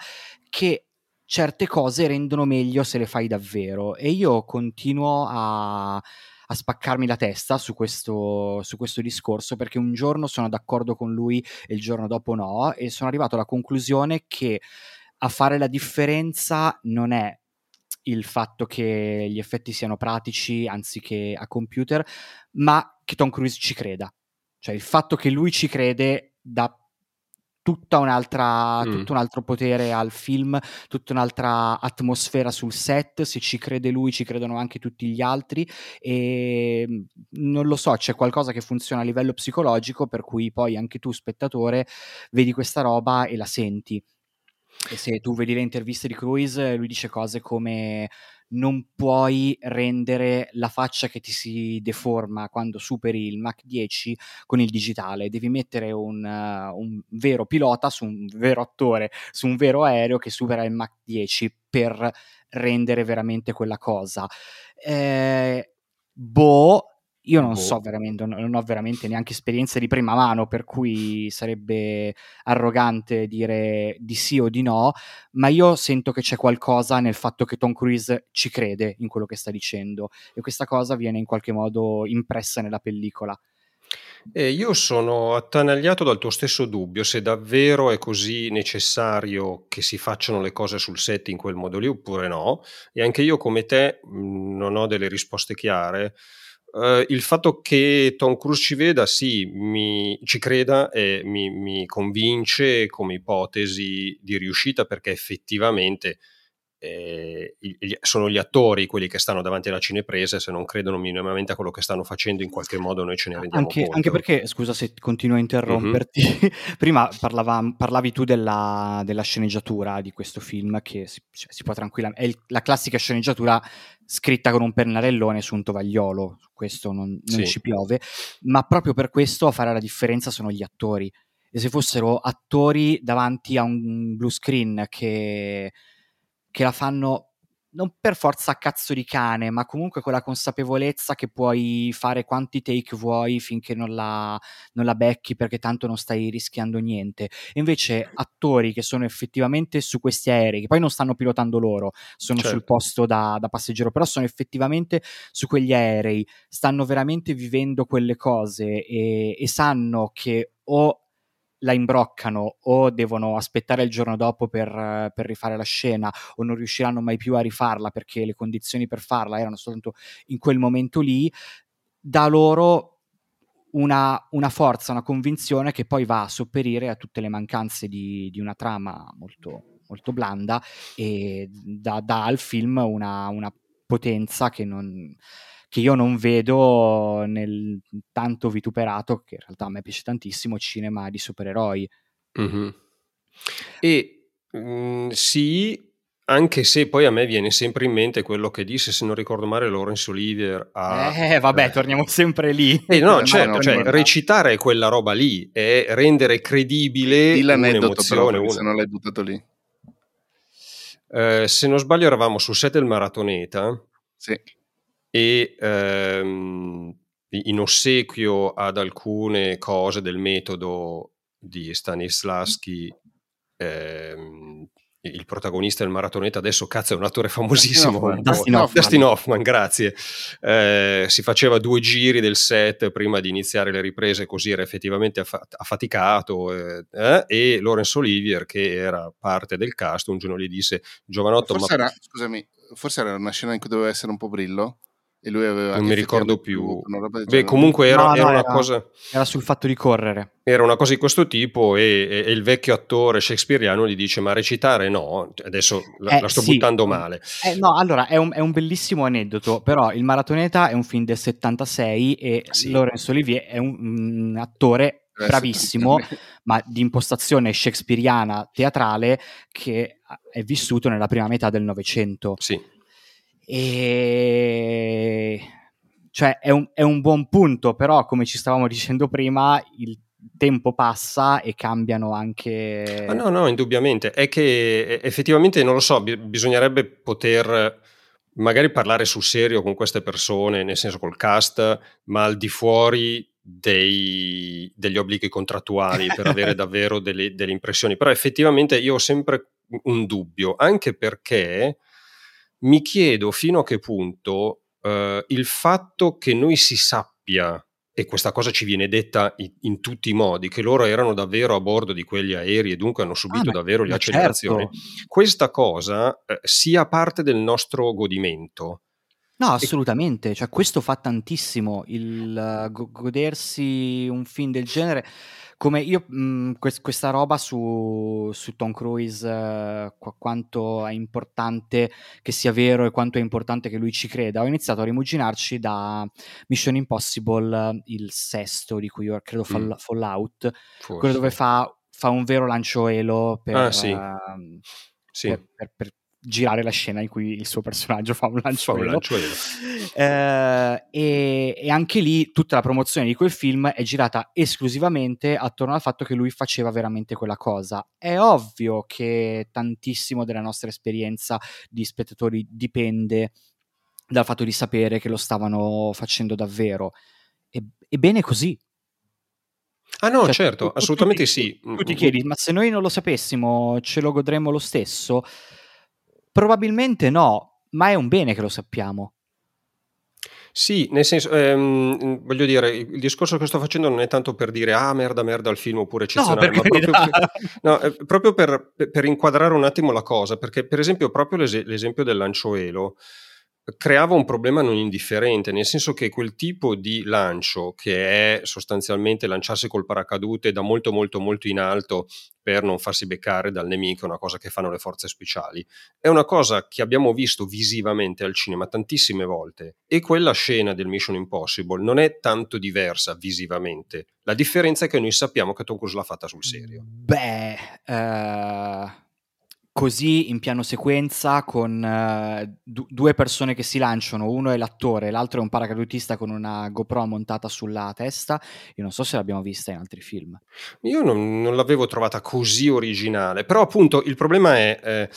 che certe cose rendono meglio se le fai davvero e io continuo a, a spaccarmi la testa su questo, su questo, discorso perché un giorno sono d'accordo con lui e il giorno dopo no e sono arrivato alla conclusione che a fare la differenza non è il fatto che gli effetti siano pratici anziché a computer, ma che Tom Cruise ci creda. Cioè il fatto che lui ci crede dà tutta un'altra, mm. tutto un altro potere al film, tutta un'altra atmosfera sul set, se ci crede lui ci credono anche tutti gli altri e mm, non lo so, c'è qualcosa che funziona a livello psicologico per cui poi anche tu spettatore vedi questa roba e la senti. E se tu vedi le interviste di Cruise, lui dice cose come non puoi rendere la faccia che ti si deforma quando superi il Mach 10 con il digitale, devi mettere un, uh, un vero pilota su un vero attore, su un vero aereo che supera il Mach 10 per rendere veramente quella cosa. Eh, boh, io non boh. so veramente, non ho veramente neanche esperienza di prima mano, per cui sarebbe arrogante dire di sì o di no, ma io sento che c'è qualcosa nel fatto che Tom Cruise ci crede in quello che sta dicendo e questa cosa viene in qualche modo impressa nella pellicola. Eh, io sono attanagliato dal tuo stesso dubbio se davvero è così necessario che si facciano le cose sul set in quel modo lì oppure no. E anche io come te mh, non ho delle risposte chiare. Uh, il fatto che Tom Cruise ci veda, sì, mi, ci creda e mi, mi, convince come ipotesi di riuscita perché effettivamente eh, sono gli attori quelli che stanno davanti alla cinepresa se non credono minimamente a quello che stanno facendo in qualche modo noi ce ne rendiamo anche, conto. Anche perché, scusa se continuo a interromperti, mm-hmm. prima parlava, parlavi tu della, della, sceneggiatura di questo film che si, cioè, si può tranquillamente... È il, la classica sceneggiatura scritta con un pennarellone su un tovagliolo, questo non, non sì. ci piove, ma proprio per questo a fare la differenza sono gli attori. E se fossero attori davanti a un blue screen che che la fanno non per forza a cazzo di cane, ma comunque con la consapevolezza che puoi fare quanti take vuoi finché non la, non la becchi perché tanto non stai rischiando niente. E invece attori che sono effettivamente su questi aerei, che poi non stanno pilotando loro, sono certo. sul posto da, da passeggero, però sono effettivamente su quegli aerei, stanno veramente vivendo quelle cose e, e sanno che o la imbroccano o devono aspettare il giorno dopo per, per, rifare la scena o non riusciranno mai più a rifarla perché le condizioni per farla erano soltanto in quel momento lì, da loro una, una forza, una convinzione che poi va a sopperire a tutte le mancanze di, di una trama molto, molto blanda e dà, al film una, una potenza che non che io non vedo nel tanto vituperato, che in realtà a me piace tantissimo, cinema di supereroi. Mm-hmm. E mh, mm, sì, anche se poi a me viene sempre in mente quello che disse, se non ricordo male, Laurence Olivier. A, eh, vabbè, eh. torniamo sempre lì. Eh, no, certo, cioè, recitare quella roba lì e rendere credibile Dì un'emozione. Però, uno... Se non l'hai buttato lì. Eh, se non sbaglio eravamo sul set del Maratoneta. Sì e ehm, in ossequio ad alcune cose del metodo di Stanislavski, ehm, il protagonista del maratoneta adesso cazzo è un attore famosissimo Dustin Hoffman, Dustin Hoffman grazie. Eh, si faceva due giri del set prima di iniziare le riprese così era effettivamente aff- affaticato eh, eh, e Laurence Olivier che era parte del cast un giorno gli disse giovanotto forse ma... era, scusami forse era una scena in cui doveva essere un po' brillo e lui aveva non mi ricordo più beh comunque era, no, no, era una era, cosa era sul fatto di correre era una cosa di questo tipo e, e, e, il vecchio attore shakespeariano gli dice ma recitare no adesso la, eh, la sto sì. buttando male eh, no allora è un, è un, bellissimo aneddoto però il Maratoneta è un film del 76 e sì. Laurence Olivier è un, un attore eh, bravissimo, ma di impostazione shakespeariana teatrale che è vissuto nella prima metà del Novecento. Sì. E cioè è un, è un buon punto, però come ci stavamo dicendo prima, il tempo passa e cambiano anche. Ah, no, no, indubbiamente. È che effettivamente non lo so, bisognerebbe poter magari parlare sul serio con queste persone, nel senso col cast, ma al di fuori dei, degli obblighi contrattuali per avere davvero delle, delle impressioni. Però effettivamente io ho sempre un dubbio, anche perché mi chiedo fino a che punto eh, il fatto che noi si sappia, e questa cosa ci viene detta in, in, tutti i modi, che loro erano davvero a bordo di quegli aerei e dunque hanno subito ah, davvero le accelerazioni, certo. questa cosa eh, sia parte del nostro godimento. No, assolutamente, cioè questo fa tantissimo, il uh, godersi un film del genere, come io mh, mhmm, quest- questa roba su, su Tom Cruise, uh, qu- quanto è importante che sia vero e quanto è importante che lui ci creda, ho iniziato a rimuginarci da Mission Impossible, il sesto di cui io credo fall- mm. Fallout, Forse. quello dove fa, fa, un vero lancio elo per... Ah, sì. Uh, sì. Per, per, per, girare la scena in cui il suo personaggio fa un lanciuelo. Eh, e, e, anche lì tutta la promozione di quel film è girata esclusivamente attorno al fatto che lui faceva veramente quella cosa. È ovvio che tantissimo della nostra esperienza di spettatori dipende dal fatto di sapere che lo stavano facendo davvero. E, e bene così. Ah no, cioè, certo, tu, assolutamente tu, sì. Tu ti chiedi, ma se noi non lo sapessimo, ce lo godremmo lo stesso? Probabilmente no, ma è un bene che lo sappiamo. Sì, nel senso, ehm, voglio dire, il discorso che sto facendo non è tanto per dire ah merda merda il film oppure eccezionale, no, ma proprio, per, no, proprio per, per, inquadrare un attimo la cosa, perché per esempio proprio l'es- l'esempio del lancio Elo, creava un problema non indifferente, nel senso che quel tipo di lancio, che è sostanzialmente lanciarsi col paracadute da molto molto molto in alto per non farsi beccare dal nemico, una cosa che fanno le forze speciali, è una cosa che abbiamo visto visivamente al cinema tantissime volte e quella scena del Mission Impossible non è tanto diversa visivamente. La differenza è che noi sappiamo che Tom Cruise l'ha fatta sul serio. Beh, uh così in piano sequenza con uh, du- due persone che si lanciano, uno è l'attore, l'altro è un paracadutista con una GoPro montata sulla testa. Io non so se l'abbiamo vista in altri film. Io non, non l'avevo trovata così originale, però appunto il problema è eh,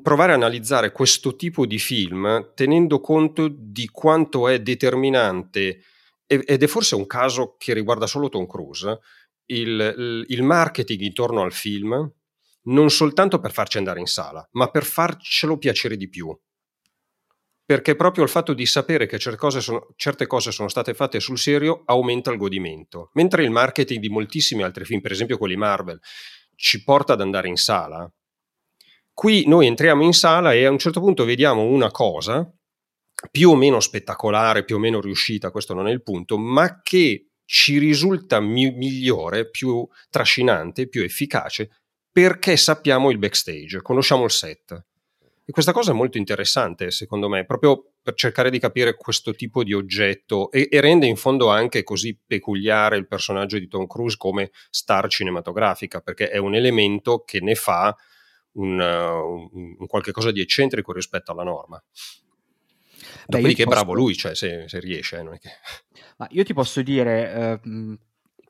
provare a analizzare questo tipo di film tenendo conto di quanto è determinante, ed è forse un caso che riguarda solo Tom Cruise, il, il marketing intorno al film non soltanto per farci andare in sala, ma per farcelo piacere di più. Perché proprio il fatto di sapere che certe cose, sono, certe cose sono state fatte sul serio aumenta il godimento. Mentre il marketing di moltissimi altri film, per esempio quelli Marvel, ci porta ad andare in sala, qui noi entriamo in sala e a un certo punto vediamo una cosa più o meno spettacolare, più o meno riuscita, questo non è il punto, ma che ci risulta mi- migliore, più trascinante, più efficace perché sappiamo il backstage, conosciamo il set. E questa cosa è molto interessante, secondo me, proprio per cercare di capire questo tipo di oggetto e, e, rende in fondo anche così peculiare il personaggio di Tom Cruise come star cinematografica, perché è un elemento che ne fa un, un, un qualche cosa di eccentrico rispetto alla norma. Dopodiché posso... bravo lui, cioè, se, se riesce. Eh, che... Ma io ti posso dire, eh,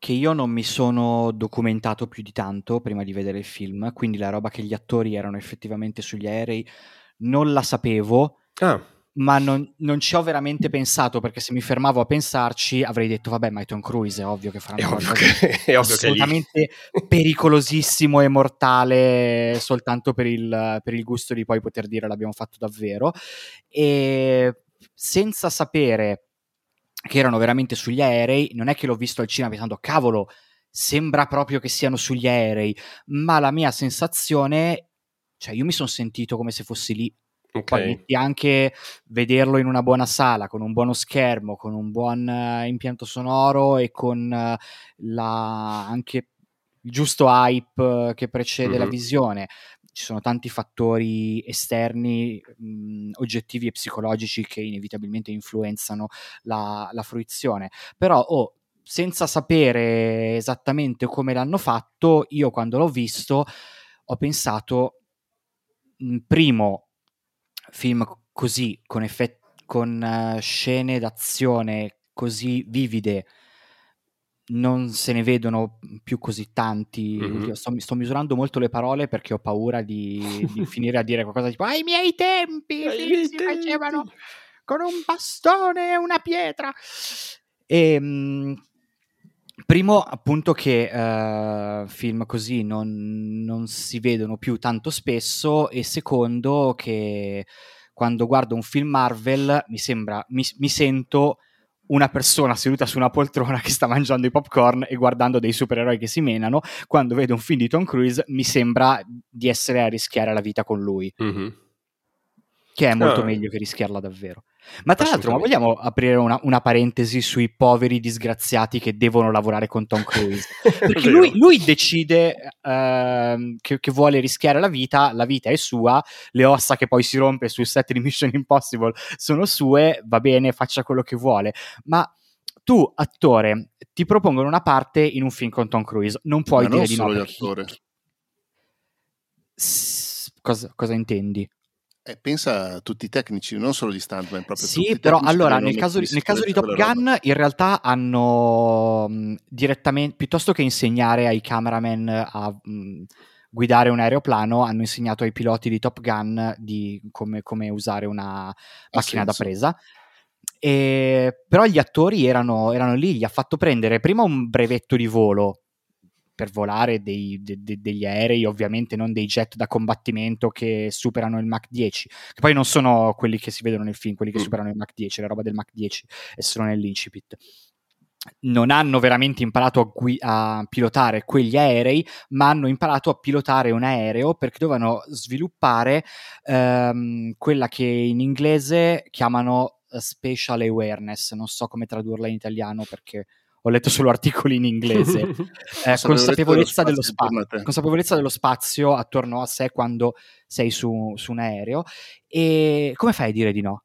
che io non mi sono documentato più di tanto prima di vedere il film, quindi la roba che gli attori erano effettivamente sugli aerei non la sapevo. Ah. Ma non, non, ci ho veramente pensato perché se mi fermavo a pensarci avrei detto vabbè ma è Tom Cruise è ovvio che farà una cosa che, assolutamente pericolosissimo e mortale soltanto per il, per il gusto di poi poter dire l'abbiamo fatto davvero e senza sapere che erano veramente sugli aerei, non è che l'ho visto al cinema pensando cavolo, sembra proprio che siano sugli aerei, ma la mia sensazione, cioè io mi sono sentito come se fossi lì. Okay. Poi anche vederlo in una buona sala, con un buono schermo, con un buon uh, impianto sonoro e con uh, la, anche il giusto hype uh, che precede mm-hmm. la visione ci sono tanti fattori esterni, mh, oggettivi e psicologici che inevitabilmente influenzano la, la fruizione. Però, oh, senza sapere esattamente come l'hanno fatto, io quando l'ho visto ho pensato, primo, film così, con, effetti, con uh, scene d'azione così vivide, non se ne vedono più così tanti. Mm-hmm. Sto, sto, misurando molto le parole perché ho paura di, di finire a dire qualcosa tipo ai miei tempi ai miei si tempi. facevano con un bastone e una pietra. E, mh, mhmm, primo, appunto, che uh, film così non, non si vedono più tanto spesso, e secondo, che quando guardo un film Marvel mi sembra, mi, mi sento una persona seduta su una poltrona che sta mangiando i popcorn e guardando dei supereroi che si menano, quando vedo un film di Tom Cruise mi sembra di essere a rischiare la vita con lui. Mm-hmm. Che è molto ah. meglio che rischiarla davvero. Ma tra l'altro, ma vogliamo aprire una, una, parentesi sui poveri disgraziati che devono lavorare con Tom Cruise? Perché lui, lui decide uh, che, che, vuole rischiare la vita, la vita è sua, le ossa che poi si rompe sul set di Mission Impossible sono sue, va bene, faccia quello che vuole. Ma tu, attore, ti propongono una parte in un film con Tom Cruise, non puoi ma dire non di no. Perché... S- cosa, cosa intendi? Eh, pensa a tutti i tecnici, non solo gli stuntman. Proprio sì, però allora nel caso, nel caso, di Top Gun in realtà hanno mh, direttamente, piuttosto che insegnare ai cameraman a mh, guidare un aeroplano, hanno insegnato ai piloti di Top Gun di come, come usare una macchina da presa. E, però gli attori erano, erano lì, gli ha fatto prendere prima un brevetto di volo per volare dei, de, de, degli aerei, ovviamente non dei jet da combattimento che superano il Mach 10, che poi non sono quelli che si vedono nel film, quelli che mm. superano il Mach 10, la roba del Mach 10 è solo nell'incipit. Non hanno veramente imparato a, gui- a pilotare quegli aerei, ma hanno imparato a pilotare un aereo perché dovevano sviluppare ehm, quella che in inglese chiamano spatial awareness, non so come tradurla in italiano perché ho letto solo articoli in inglese. eh, consapevolezza, dello spazio, consapevolezza dello spazio attorno a sé quando sei su, su un aereo. E come fai a dire di no?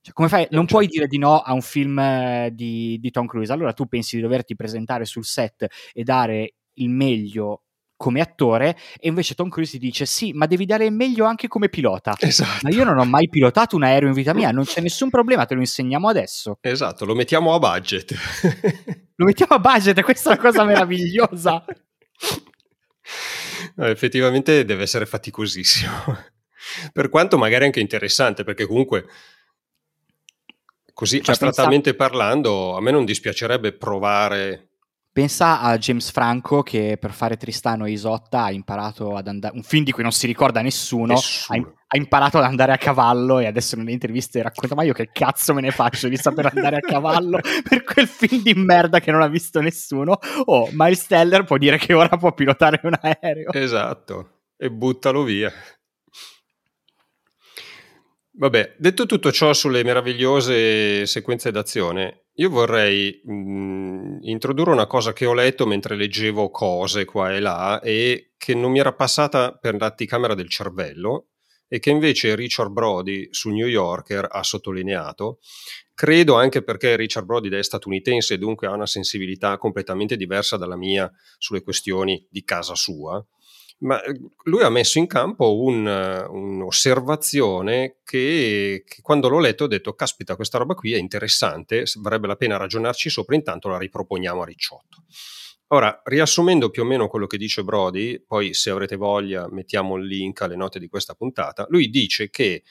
Cioè, come fai? Non puoi dire di no a un film eh, di, di, Tom Cruise. Allora tu pensi di doverti presentare sul set e dare il meglio come attore e invece Tom Cruise dice sì, ma devi dare il meglio anche come pilota. Esatto. Ma io non ho mai pilotato un aereo in vita mia, non c'è nessun problema, te lo insegniamo adesso. Esatto, lo mettiamo a budget. lo mettiamo a budget, questa è una cosa meravigliosa. No, effettivamente deve essere faticosissimo. per quanto magari anche interessante, perché comunque così cioè, astrattamente pensa... parlando, a me non dispiacerebbe provare Pensa a James Franco che per fare Tristano e Isotta ha imparato ad andare, un film di cui non si ricorda nessuno, nessuno. Ha, ha, imparato ad andare a cavallo e adesso nelle interviste racconta ma io che cazzo me ne faccio di saper andare a cavallo per quel film di merda che non ha visto nessuno. Oh, Miles Teller può dire che ora può pilotare un aereo. Esatto, e buttalo via. Vabbè, detto tutto ciò sulle meravigliose sequenze d'azione, io vorrei mh, mm, introdurre una cosa che ho letto mentre leggevo cose qua e là e che non mi era passata per l'anticamera del cervello e che invece Richard Brody su New Yorker ha sottolineato. Credo anche perché Richard Brody è statunitense e dunque ha una sensibilità completamente diversa dalla mia sulle questioni di casa sua ma eh, lui ha messo in campo un, un'osservazione che, che, quando l'ho letto ho detto caspita questa roba qui è interessante, varrebbe la pena ragionarci sopra, intanto la riproponiamo a Ricciotto. Ora, riassumendo più o meno quello che dice Brody, poi se avrete voglia mettiamo il link alle note di questa puntata, lui dice che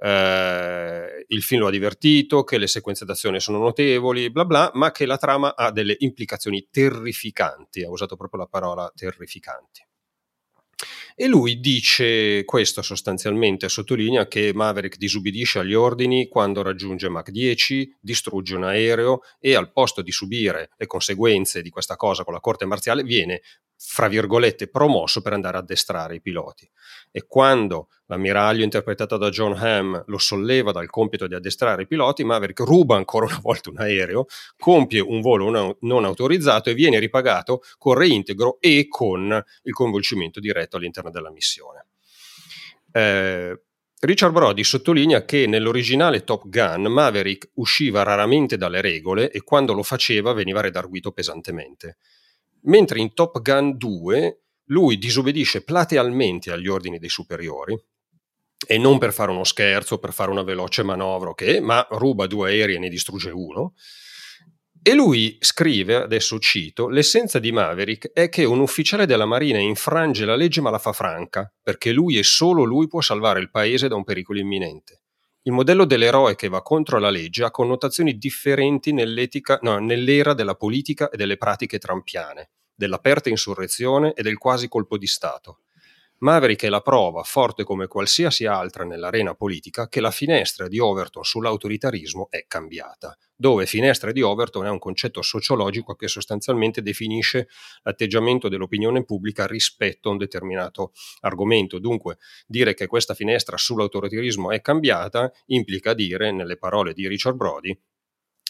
eh, il film lo ha divertito, che le sequenze d'azione sono notevoli, bla bla, ma che la trama ha delle implicazioni terrificanti, ha usato proprio la parola terrificanti. E lui dice questo sostanzialmente, sottolinea che Maverick disubbidisce agli ordini quando raggiunge Mach 10, distrugge un aereo e al posto di subire le conseguenze di questa cosa con la corte marziale viene fra virgolette, promosso per andare a addestrare i piloti. E quando l'ammiraglio interpretato da John Hamm lo solleva dal compito di addestrare i piloti, Maverick ruba ancora una volta un aereo, compie un volo non autorizzato e viene ripagato con reintegro e con il coinvolgimento diretto all'interno della missione. Eh, Richard Brody sottolinea che nell'originale Top Gun Maverick usciva raramente dalle regole e quando lo faceva veniva redarguito pesantemente mentre in Top Gun 2 lui disobbedisce platealmente agli ordini dei superiori e non per fare uno scherzo, per fare una veloce manovra, okay, ma ruba due aerei e ne distrugge uno. E lui scrive, adesso cito, l'essenza di Maverick è che un ufficiale della Marina infrange la legge ma la fa franca, perché lui e solo lui può salvare il paese da un pericolo imminente. Il modello dell'eroe che va contro la legge ha connotazioni differenti no, nell'era della politica e delle pratiche trampiane, dell'aperta insurrezione e del quasi colpo di Stato. Maverick è la prova, forte come qualsiasi altra nell'arena politica, che la finestra di Overton sull'autoritarismo è cambiata, dove finestra di Overton è un concetto sociologico che sostanzialmente definisce l'atteggiamento dell'opinione pubblica rispetto a un determinato argomento. Dunque, dire che questa finestra sull'autoritarismo è cambiata implica dire, nelle parole di Richard Brody,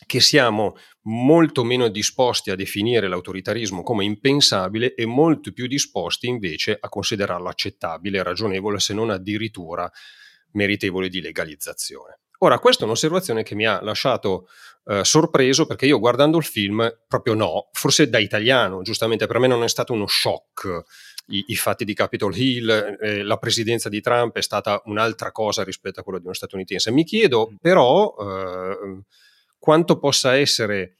che siamo molto meno disposti a definire l'autoritarismo come impensabile e molto più disposti invece a considerarlo accettabile, ragionevole, se non addirittura meritevole di legalizzazione. Ora, questa è un'osservazione che mi ha lasciato eh, sorpreso perché io guardando il film, proprio no, forse da italiano, giustamente per me non è stato uno shock i, i fatti di Capitol Hill, eh, la presidenza di Trump è stata un'altra cosa rispetto a quella di uno statunitense. Mi chiedo però... Eh, quanto possa essere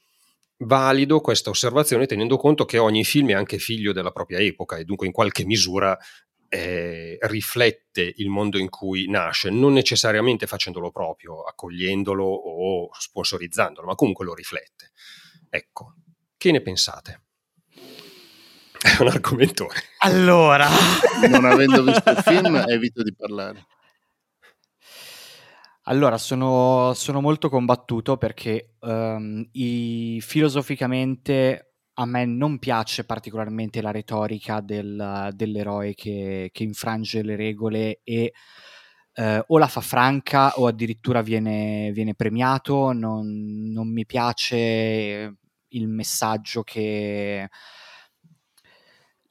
valido questa osservazione tenendo conto che ogni film è anche figlio della propria epoca e dunque in qualche misura eh, riflette il mondo in cui nasce, non necessariamente facendolo proprio, accogliendolo o sponsorizzandolo, ma comunque lo riflette. Ecco, che ne pensate? È un argomentone. Allora, non avendo visto il film, evito di parlare. Allora, sono, sono molto combattuto perché um, i, filosoficamente a me non piace particolarmente la retorica del, dell'eroe che, che, infrange le regole e uh, o la fa franca o addirittura viene, viene premiato. Non, non, mi piace il messaggio che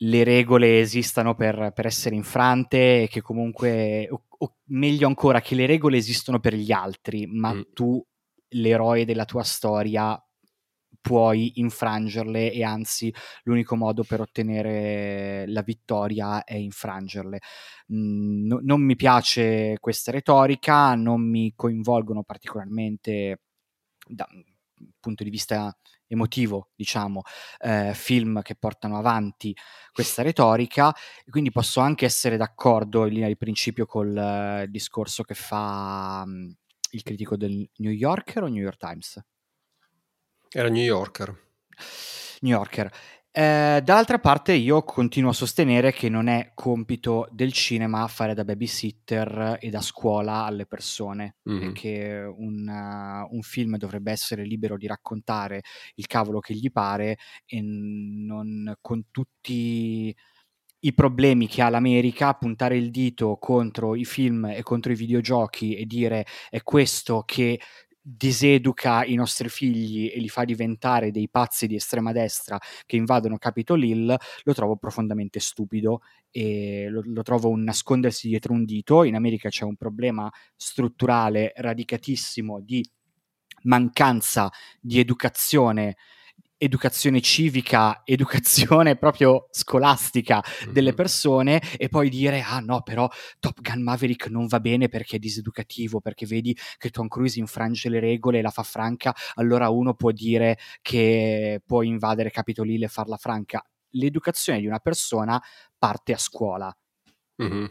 le regole esistano per, per essere infrante e che comunque o meglio ancora, che le regole esistono per gli altri, ma mm. tu, l'eroe della tua storia, puoi infrangerle e anzi l'unico modo per ottenere la vittoria è infrangerle. Mm, no, non mi piace questa retorica, non mi coinvolgono particolarmente da un punto di vista emotivo, diciamo, eh, film che portano avanti questa retorica, quindi posso anche essere d'accordo in linea di principio col uh, discorso che fa um, il critico del New Yorker o New York Times? Era New Yorker. New Yorker. Eh, dall'altra parte io continuo a sostenere che non è compito del cinema fare da babysitter e da scuola alle persone, mm-hmm. che un, uh, un, film dovrebbe essere libero di raccontare il cavolo che gli pare e non con tutti i problemi che ha l'America, puntare il dito contro i film e contro i videogiochi e dire è questo che diseduca i nostri figli e li fa diventare dei pazzi di estrema destra che invadono Capitol Hill, lo trovo profondamente stupido e lo, lo, trovo un nascondersi dietro un dito. In America c'è un problema strutturale radicatissimo di mancanza di educazione educazione civica, educazione proprio scolastica delle persone e poi dire ah no però Top Gun Maverick non va bene perché è diseducativo, perché vedi che Tom Cruise infrange le regole e la fa franca, allora uno può dire che può invadere Capitol Hill e farla franca. L'educazione di una persona parte a scuola. Mm-hmm.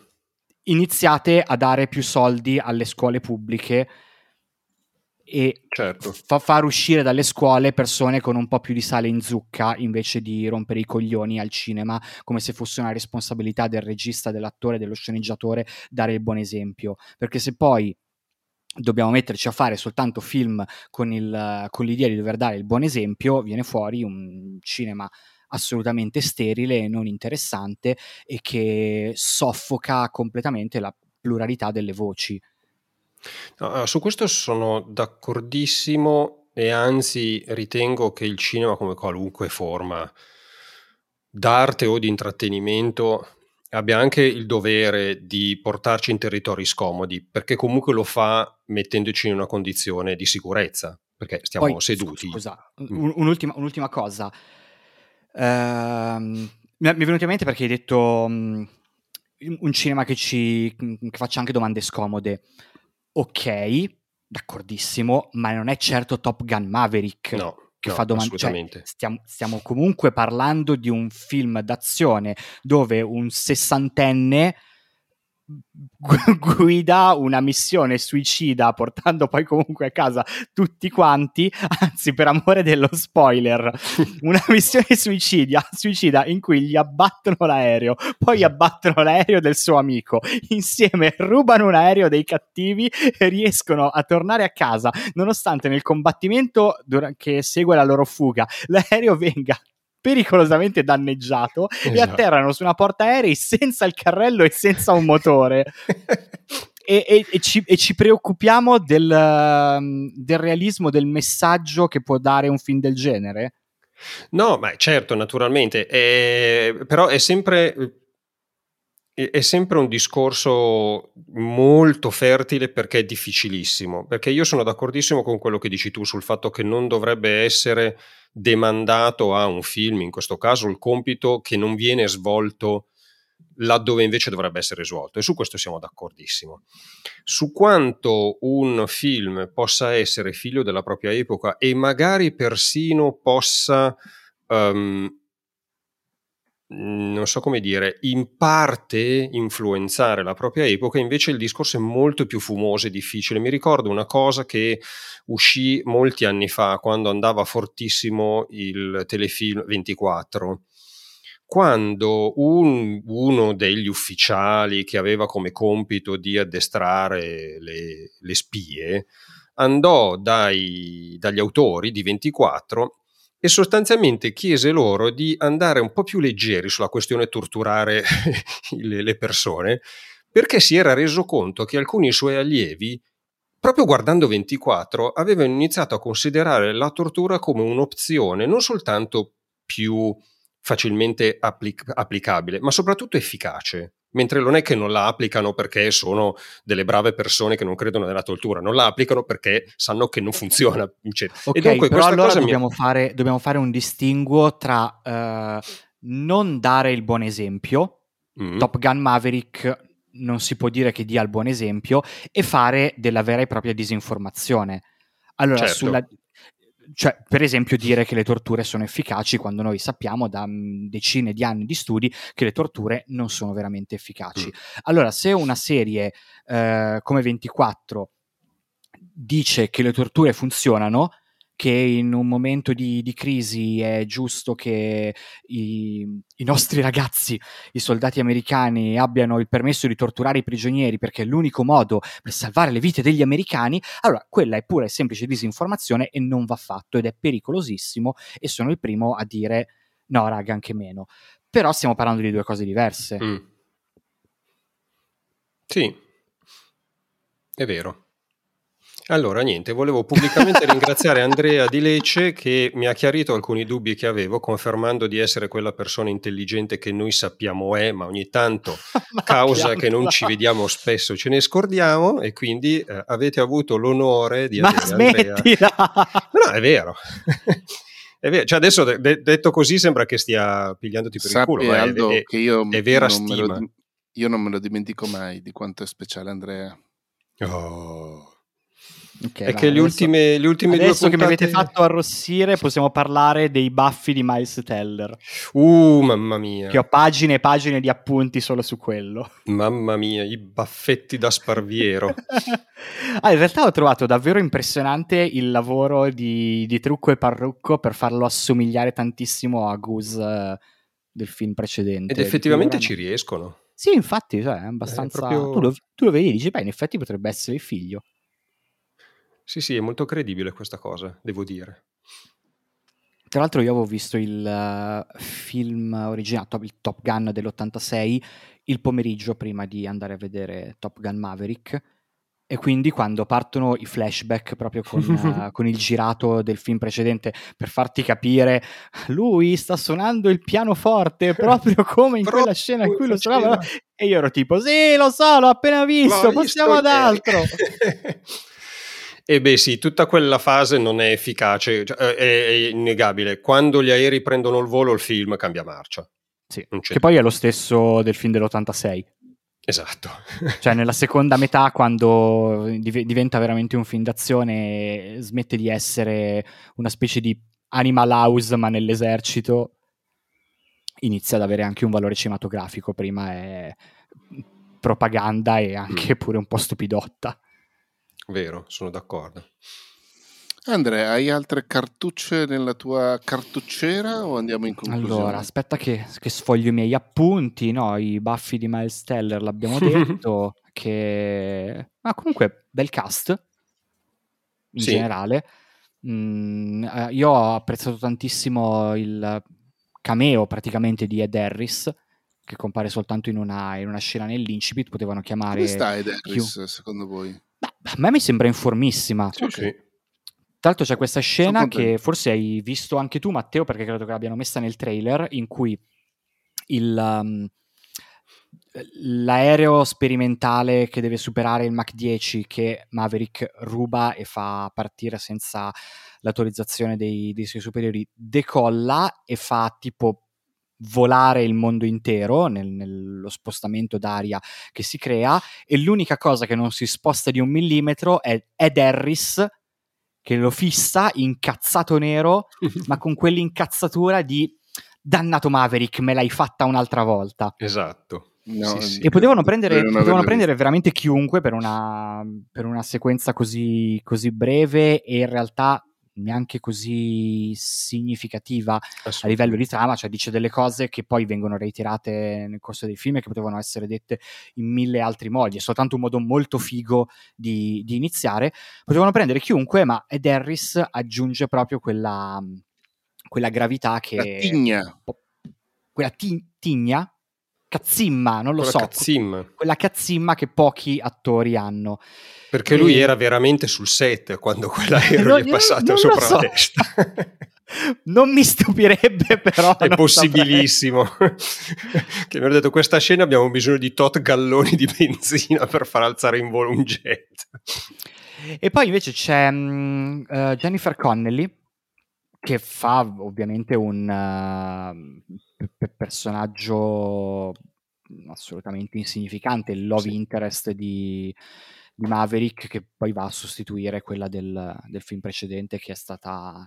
Iniziate a dare più soldi alle scuole pubbliche e certo. fa far uscire dalle scuole persone con un po' più di sale in zucca invece di rompere i coglioni al cinema come se fosse una responsabilità del regista, dell'attore, dello sceneggiatore dare il buon esempio perché se poi dobbiamo metterci a fare soltanto film con, il, con l'idea di dover dare il buon esempio viene fuori un cinema assolutamente sterile e non interessante e che soffoca completamente la pluralità delle voci No, su questo sono d'accordissimo e anzi ritengo che il cinema, come qualunque forma d'arte o di intrattenimento, abbia anche il dovere di portarci in territori scomodi, perché comunque lo fa mettendoci in una condizione di sicurezza, perché stiamo Poi, seduti. Scusa, mm. un'ultima, un'ultima cosa. Uh, mi è venuto in mente perché hai detto um, un cinema che ci che faccia anche domande scomode ok, d'accordissimo, ma non è certo Top Gun Maverick. No. Che no, fa domande. Cioè, stiamo, stiamo comunque parlando di un film d'azione dove un sessantenne guida una missione suicida portando poi comunque a casa tutti quanti, anzi per amore dello spoiler, una missione suicidia, suicida in cui gli abbattono l'aereo, poi abbattono l'aereo del suo amico, insieme rubano un aereo dei cattivi e riescono a tornare a casa nonostante nel combattimento che segue la loro fuga l'aereo venga pericolosamente danneggiato esatto. e atterrano su una portaerei senza il carrello e senza un motore. e, e, e, ci, e, ci, preoccupiamo del, um, del realismo, del messaggio che può dare un film del genere? No, ma certo, naturalmente, è, però è sempre è sempre un discorso molto fertile perché è difficilissimo, perché io sono d'accordissimo con quello che dici tu sul fatto che non dovrebbe essere demandato a un film, in questo caso il compito che non viene svolto laddove invece dovrebbe essere svolto e su questo siamo d'accordissimo. Su quanto un film possa essere figlio della propria epoca e magari persino possa um, non so come dire, in parte influenzare la propria epoca, invece il discorso è molto più fumoso e difficile. Mi ricordo una cosa che uscì molti anni fa, quando andava fortissimo il telefilm 24, quando un, uno degli ufficiali che aveva come compito di addestrare le, le spie andò dai, dagli autori di 24 e sostanzialmente chiese loro di andare un po' più leggeri sulla questione torturare le, persone, perché si era reso conto che alcuni suoi allievi, proprio guardando 24, avevano iniziato a considerare la tortura come un'opzione non soltanto più facilmente applic- applicabile, ma soprattutto efficace mentre non è che non la applicano perché sono delle brave persone che non credono nella tortura, non la applicano perché sanno che non funziona. Ok, e dunque, però allora dobbiamo, mi... fare, dobbiamo, fare, un distinguo tra uh, non dare il buon esempio, mm. Top Gun Maverick non si può dire che dia il buon esempio, e fare della vera e propria disinformazione. Allora, certo. sulla, cioè, per esempio, dire che le torture sono efficaci quando noi sappiamo da mm, decine di anni di studi che le torture non sono veramente efficaci. Mm. Allora, se una serie eh, come 24 dice che le torture funzionano, che in un momento di, di crisi è giusto che i, i, nostri ragazzi, i soldati americani, abbiano il permesso di torturare i prigionieri perché è l'unico modo per salvare le vite degli americani, allora quella è pura e semplice disinformazione e non va fatto ed è pericolosissimo e sono il primo a dire no raga anche meno. Però stiamo parlando di due cose diverse. Mm. Sì, è vero. Allora, niente, volevo pubblicamente ringraziare Andrea di Lecce che mi ha chiarito alcuni dubbi che avevo, confermando di essere quella persona intelligente che noi sappiamo è, ma ogni tanto, causa che non ci vediamo spesso, ce ne scordiamo e quindi eh, avete avuto l'onore di ma avere smettila! Andrea. No, è vero. È vero, cioè adesso de- detto così sembra che stia pigliandoti per Sappi, il culo, Aldo, è, è, che io è vera stima. Lo, io non me lo dimentico mai di quanto è speciale Andrea. Oh. Okay, è che le ultime, le ultime adesso due puntate... che mi avete fatto arrossire possiamo parlare dei baffi di Miles Teller. Uh, mamma mia. Che ho pagine e pagine di appunti solo su quello. Mamma mia, i baffetti da sparviero. ah, in realtà ho trovato davvero impressionante il lavoro di, di Trucco e Parrucco per farlo assomigliare tantissimo a Goose uh, del film precedente. Ed effettivamente ci riescono. Sì, infatti, cioè, è abbastanza... È proprio... tu, lo, tu lo vedi e dici, beh, in effetti potrebbe essere il figlio. Sì, sì, è molto credibile questa cosa, devo dire. Tra l'altro io avevo visto il uh, film originale, il Top Gun dell'86, il pomeriggio prima di andare a vedere Top Gun Maverick. E quindi quando partono i flashback proprio con, uh, con, il girato del film precedente per farti capire lui sta suonando il pianoforte proprio come in quella scena in cui lo suonava e io ero tipo sì lo so l'ho appena visto, l'ho passiamo visto ad altro E beh sì, tutta quella fase non è efficace, cioè, è, è, innegabile. Quando gli aerei prendono il volo il film cambia marcia. Sì, che poi è lo stesso del film dell'86. Esatto. cioè nella seconda metà quando div- diventa veramente un film d'azione smette di essere una specie di Animal House ma nell'esercito inizia ad avere anche un valore cinematografico. Prima è propaganda e anche mm. pure un po' stupidotta. Vero, sono d'accordo. Andrea, hai altre cartucce nella tua cartucciera o andiamo in conclusione? Allora, aspetta che, che sfoglio i miei appunti. No, i baffi di Miles Teller l'abbiamo detto. che... Ma comunque, bel cast in sì. generale. Mm, eh, io ho apprezzato tantissimo il cameo praticamente di Ed Harris che compare soltanto in una, in una scena nell'incipit. Potevano chiamare. Come sta Ed Harris, Q. secondo voi? Beh, a me mi sembra informissima. Sì, sì. Tra l'altro c'è questa scena che forse hai visto anche tu, Matteo, perché credo che l'abbiano messa nel trailer, in cui il, um, l'aereo sperimentale che deve superare il Mach 10 che Maverick ruba e fa partire senza l'autorizzazione dei, dei suoi superiori decolla e fa tipo volare il mondo intero nel, nello spostamento d'aria che si crea e l'unica cosa che non si sposta di un millimetro è Ed Harris che lo fissa incazzato nero, ma con quell'incazzatura di dannato Maverick, me l'hai fatta un'altra volta. Esatto. No, sì, sì. E potevano prendere, potevano prendere veramente chiunque per una, per una sequenza così, così breve e in realtà neanche così significativa a livello di trama, cioè dice delle cose che poi vengono reiterate nel corso dei film e che potevano essere dette in mille altri modi, è soltanto un modo molto figo di, di iniziare. Potevano prendere chiunque, ma Ed Harris aggiunge proprio quella, quella gravità che... La tigna. Quella ti, tigna? Cazzimma, non lo quella so. Cazzimma. Quella cazzimma che pochi attori hanno. Perché lui era veramente sul set quando quell'aereo gli è passato sopra so. la testa. non mi stupirebbe però. È possibilissimo. che mi hanno detto questa scena abbiamo bisogno di tot galloni di benzina per far alzare in volo un jet. E poi invece c'è um, uh, Jennifer Connelly che fa ovviamente un uh, personaggio assolutamente insignificante, il love sì. interest di, di Maverick che poi va a sostituire quella del, del, film precedente che è stata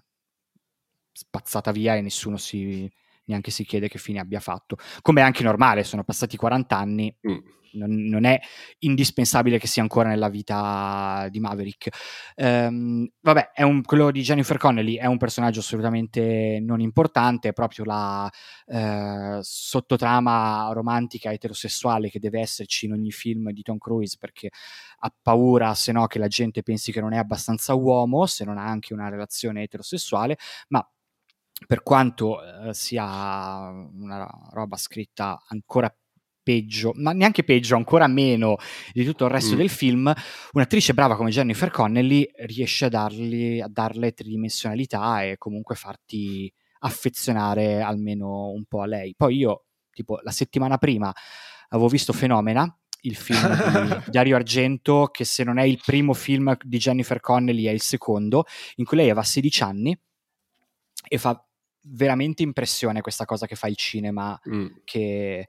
spazzata via e nessuno si, neanche si chiede che fine abbia fatto. Come è anche normale, sono passati 40 anni, mm. non, non, è indispensabile che sia ancora nella vita di Maverick. Um, vabbè, un, quello di Jennifer Connelly è un personaggio assolutamente non importante, è proprio la uh, sottotrama romantica eterosessuale che deve esserci in ogni film di Tom Cruise perché ha paura, se no, che la gente pensi che non è abbastanza uomo, se non ha anche una relazione eterosessuale, ma per quanto eh, sia una roba scritta ancora peggio, ma neanche peggio, ancora meno di tutto il resto mm. del film, un'attrice brava come Jennifer Connelly riesce a, dargli, a darle tridimensionalità e comunque farti affezionare almeno un po' a lei. Poi io, tipo, la settimana prima avevo visto Fenomena, il film di Dario Argento, che se non è il primo film di Jennifer Connelly è il secondo, in cui lei aveva 16 anni e fa veramente impressione questa cosa che fa il cinema, mm. che,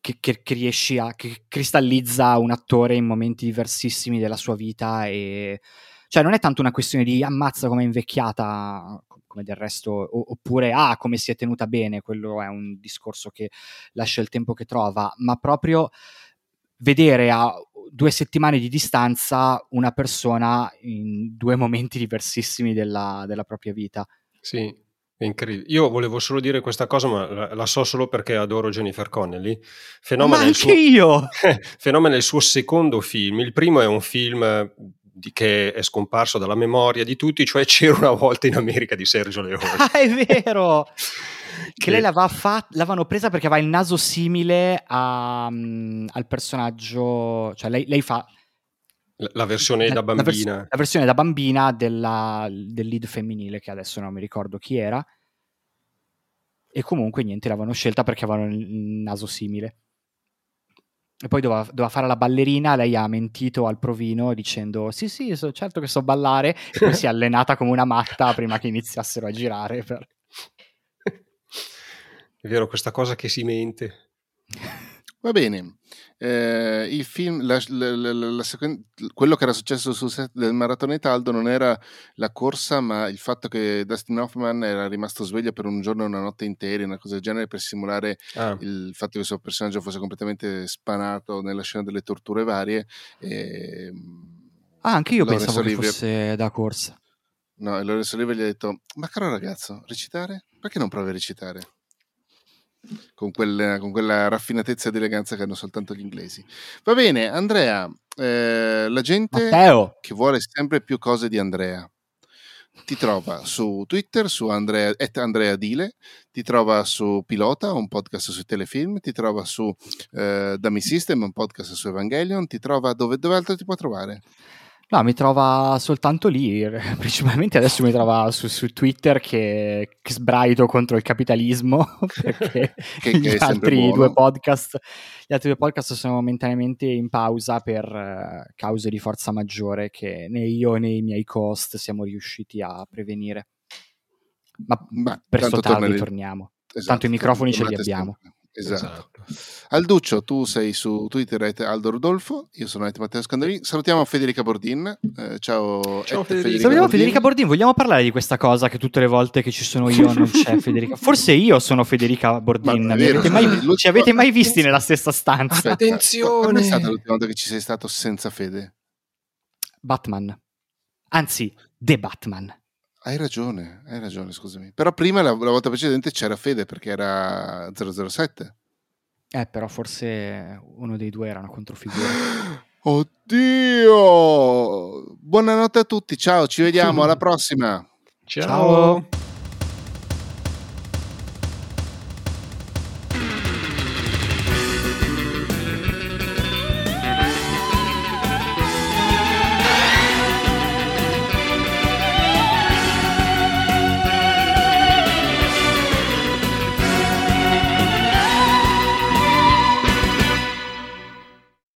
che, che, che, riesci a, che cristallizza un attore in momenti diversissimi della sua vita e... Cioè non è tanto una questione di ammazza come è invecchiata, come del resto, oppure ah, come si è tenuta bene, quello è un discorso che lascia il tempo che trova, ma proprio vedere a due settimane di distanza una persona in due momenti diversissimi della, della propria vita. Sì, incredibile. Io volevo solo dire questa cosa, ma la, la so solo perché adoro Jennifer Connelly. Fenomeno ma anche io! Fenomeno è il suo secondo film. Il primo è un film di, che è scomparso dalla memoria di tutti, cioè C'era una volta in America di Sergio Leone. Ah, è vero! che lei l'aveva fat- l'avevano presa perché aveva il naso simile a, um, al personaggio, cioè lei, lei fa la versione da bambina. La, vers- la versione da bambina della, del lead femminile, che adesso non mi ricordo chi era. E comunque niente, l'avevano scelta perché avevano il naso simile. E poi doveva, doveva, fare la ballerina, lei ha mentito al provino dicendo sì sì, so, certo che so ballare, e poi si è allenata come una matta prima che iniziassero a girare. Per... È vero, questa cosa che si mente. Va bene. Eh, il film, la, la, la, quello che era successo sul set del Maratone Taldo non era la corsa, ma il fatto che Dustin Hoffman era rimasto sveglio per un giorno e una notte intera, una cosa del genere, per simulare ah. il fatto che il suo personaggio fosse completamente spanato nella scena delle torture varie. E, ah, anche io Lawrence pensavo Olivier... che fosse da corsa. No, e Lorenzo Olivier gli ha detto: Ma caro ragazzo, recitare? Perché non provi a recitare? Con, quel, con, quella raffinatezza ed eleganza che hanno soltanto gli inglesi. Va bene, Andrea, eh, la gente Matteo. che vuole sempre più cose di Andrea ti trova su Twitter, su Andrea, Andrea Dile, ti trova su Pilota, un podcast sui telefilm, ti trova su eh, Dummy System, un podcast su Evangelion, ti trova dove, dove altro ti può trovare? No, mi trova soltanto lì, principalmente adesso mi trova su, su Twitter che, che, sbraito contro il capitalismo, perché che, gli altri due podcast gli altri due podcast sono momentaneamente in pausa per uh, cause di forza maggiore che né io né i miei cost siamo riusciti a prevenire. Ma, Ma presto tardi tornare... torniamo. Esatto, tanto i microfoni ce li abbiamo. Sempre. Esatto. esatto. Alduccio, tu sei su Twitter at Aldo Rodolfo, io sono at Matteo Scandarini. Salutiamo Federica Bordin. Eh, ciao, ciao Federica. Salutiamo Bordin. Federica Bordin. Vogliamo parlare di questa cosa che tutte le volte che ci sono io non c'è Federica? Forse io sono Federica Bordin. Avete mai, ci avete mai visti nella stessa stanza? Aspetta, Attenzione! Quando è stata l'ultima volta che ci sei stato senza fede? Batman. Anzi, The Batman. Hai ragione, hai ragione, scusami. Però prima, la, la volta precedente, c'era Fede perché era 007. Eh, però forse uno dei due era una controfigura. Oddio! Buonanotte a tutti, ciao, ci vediamo, alla prossima. Ciao. ciao.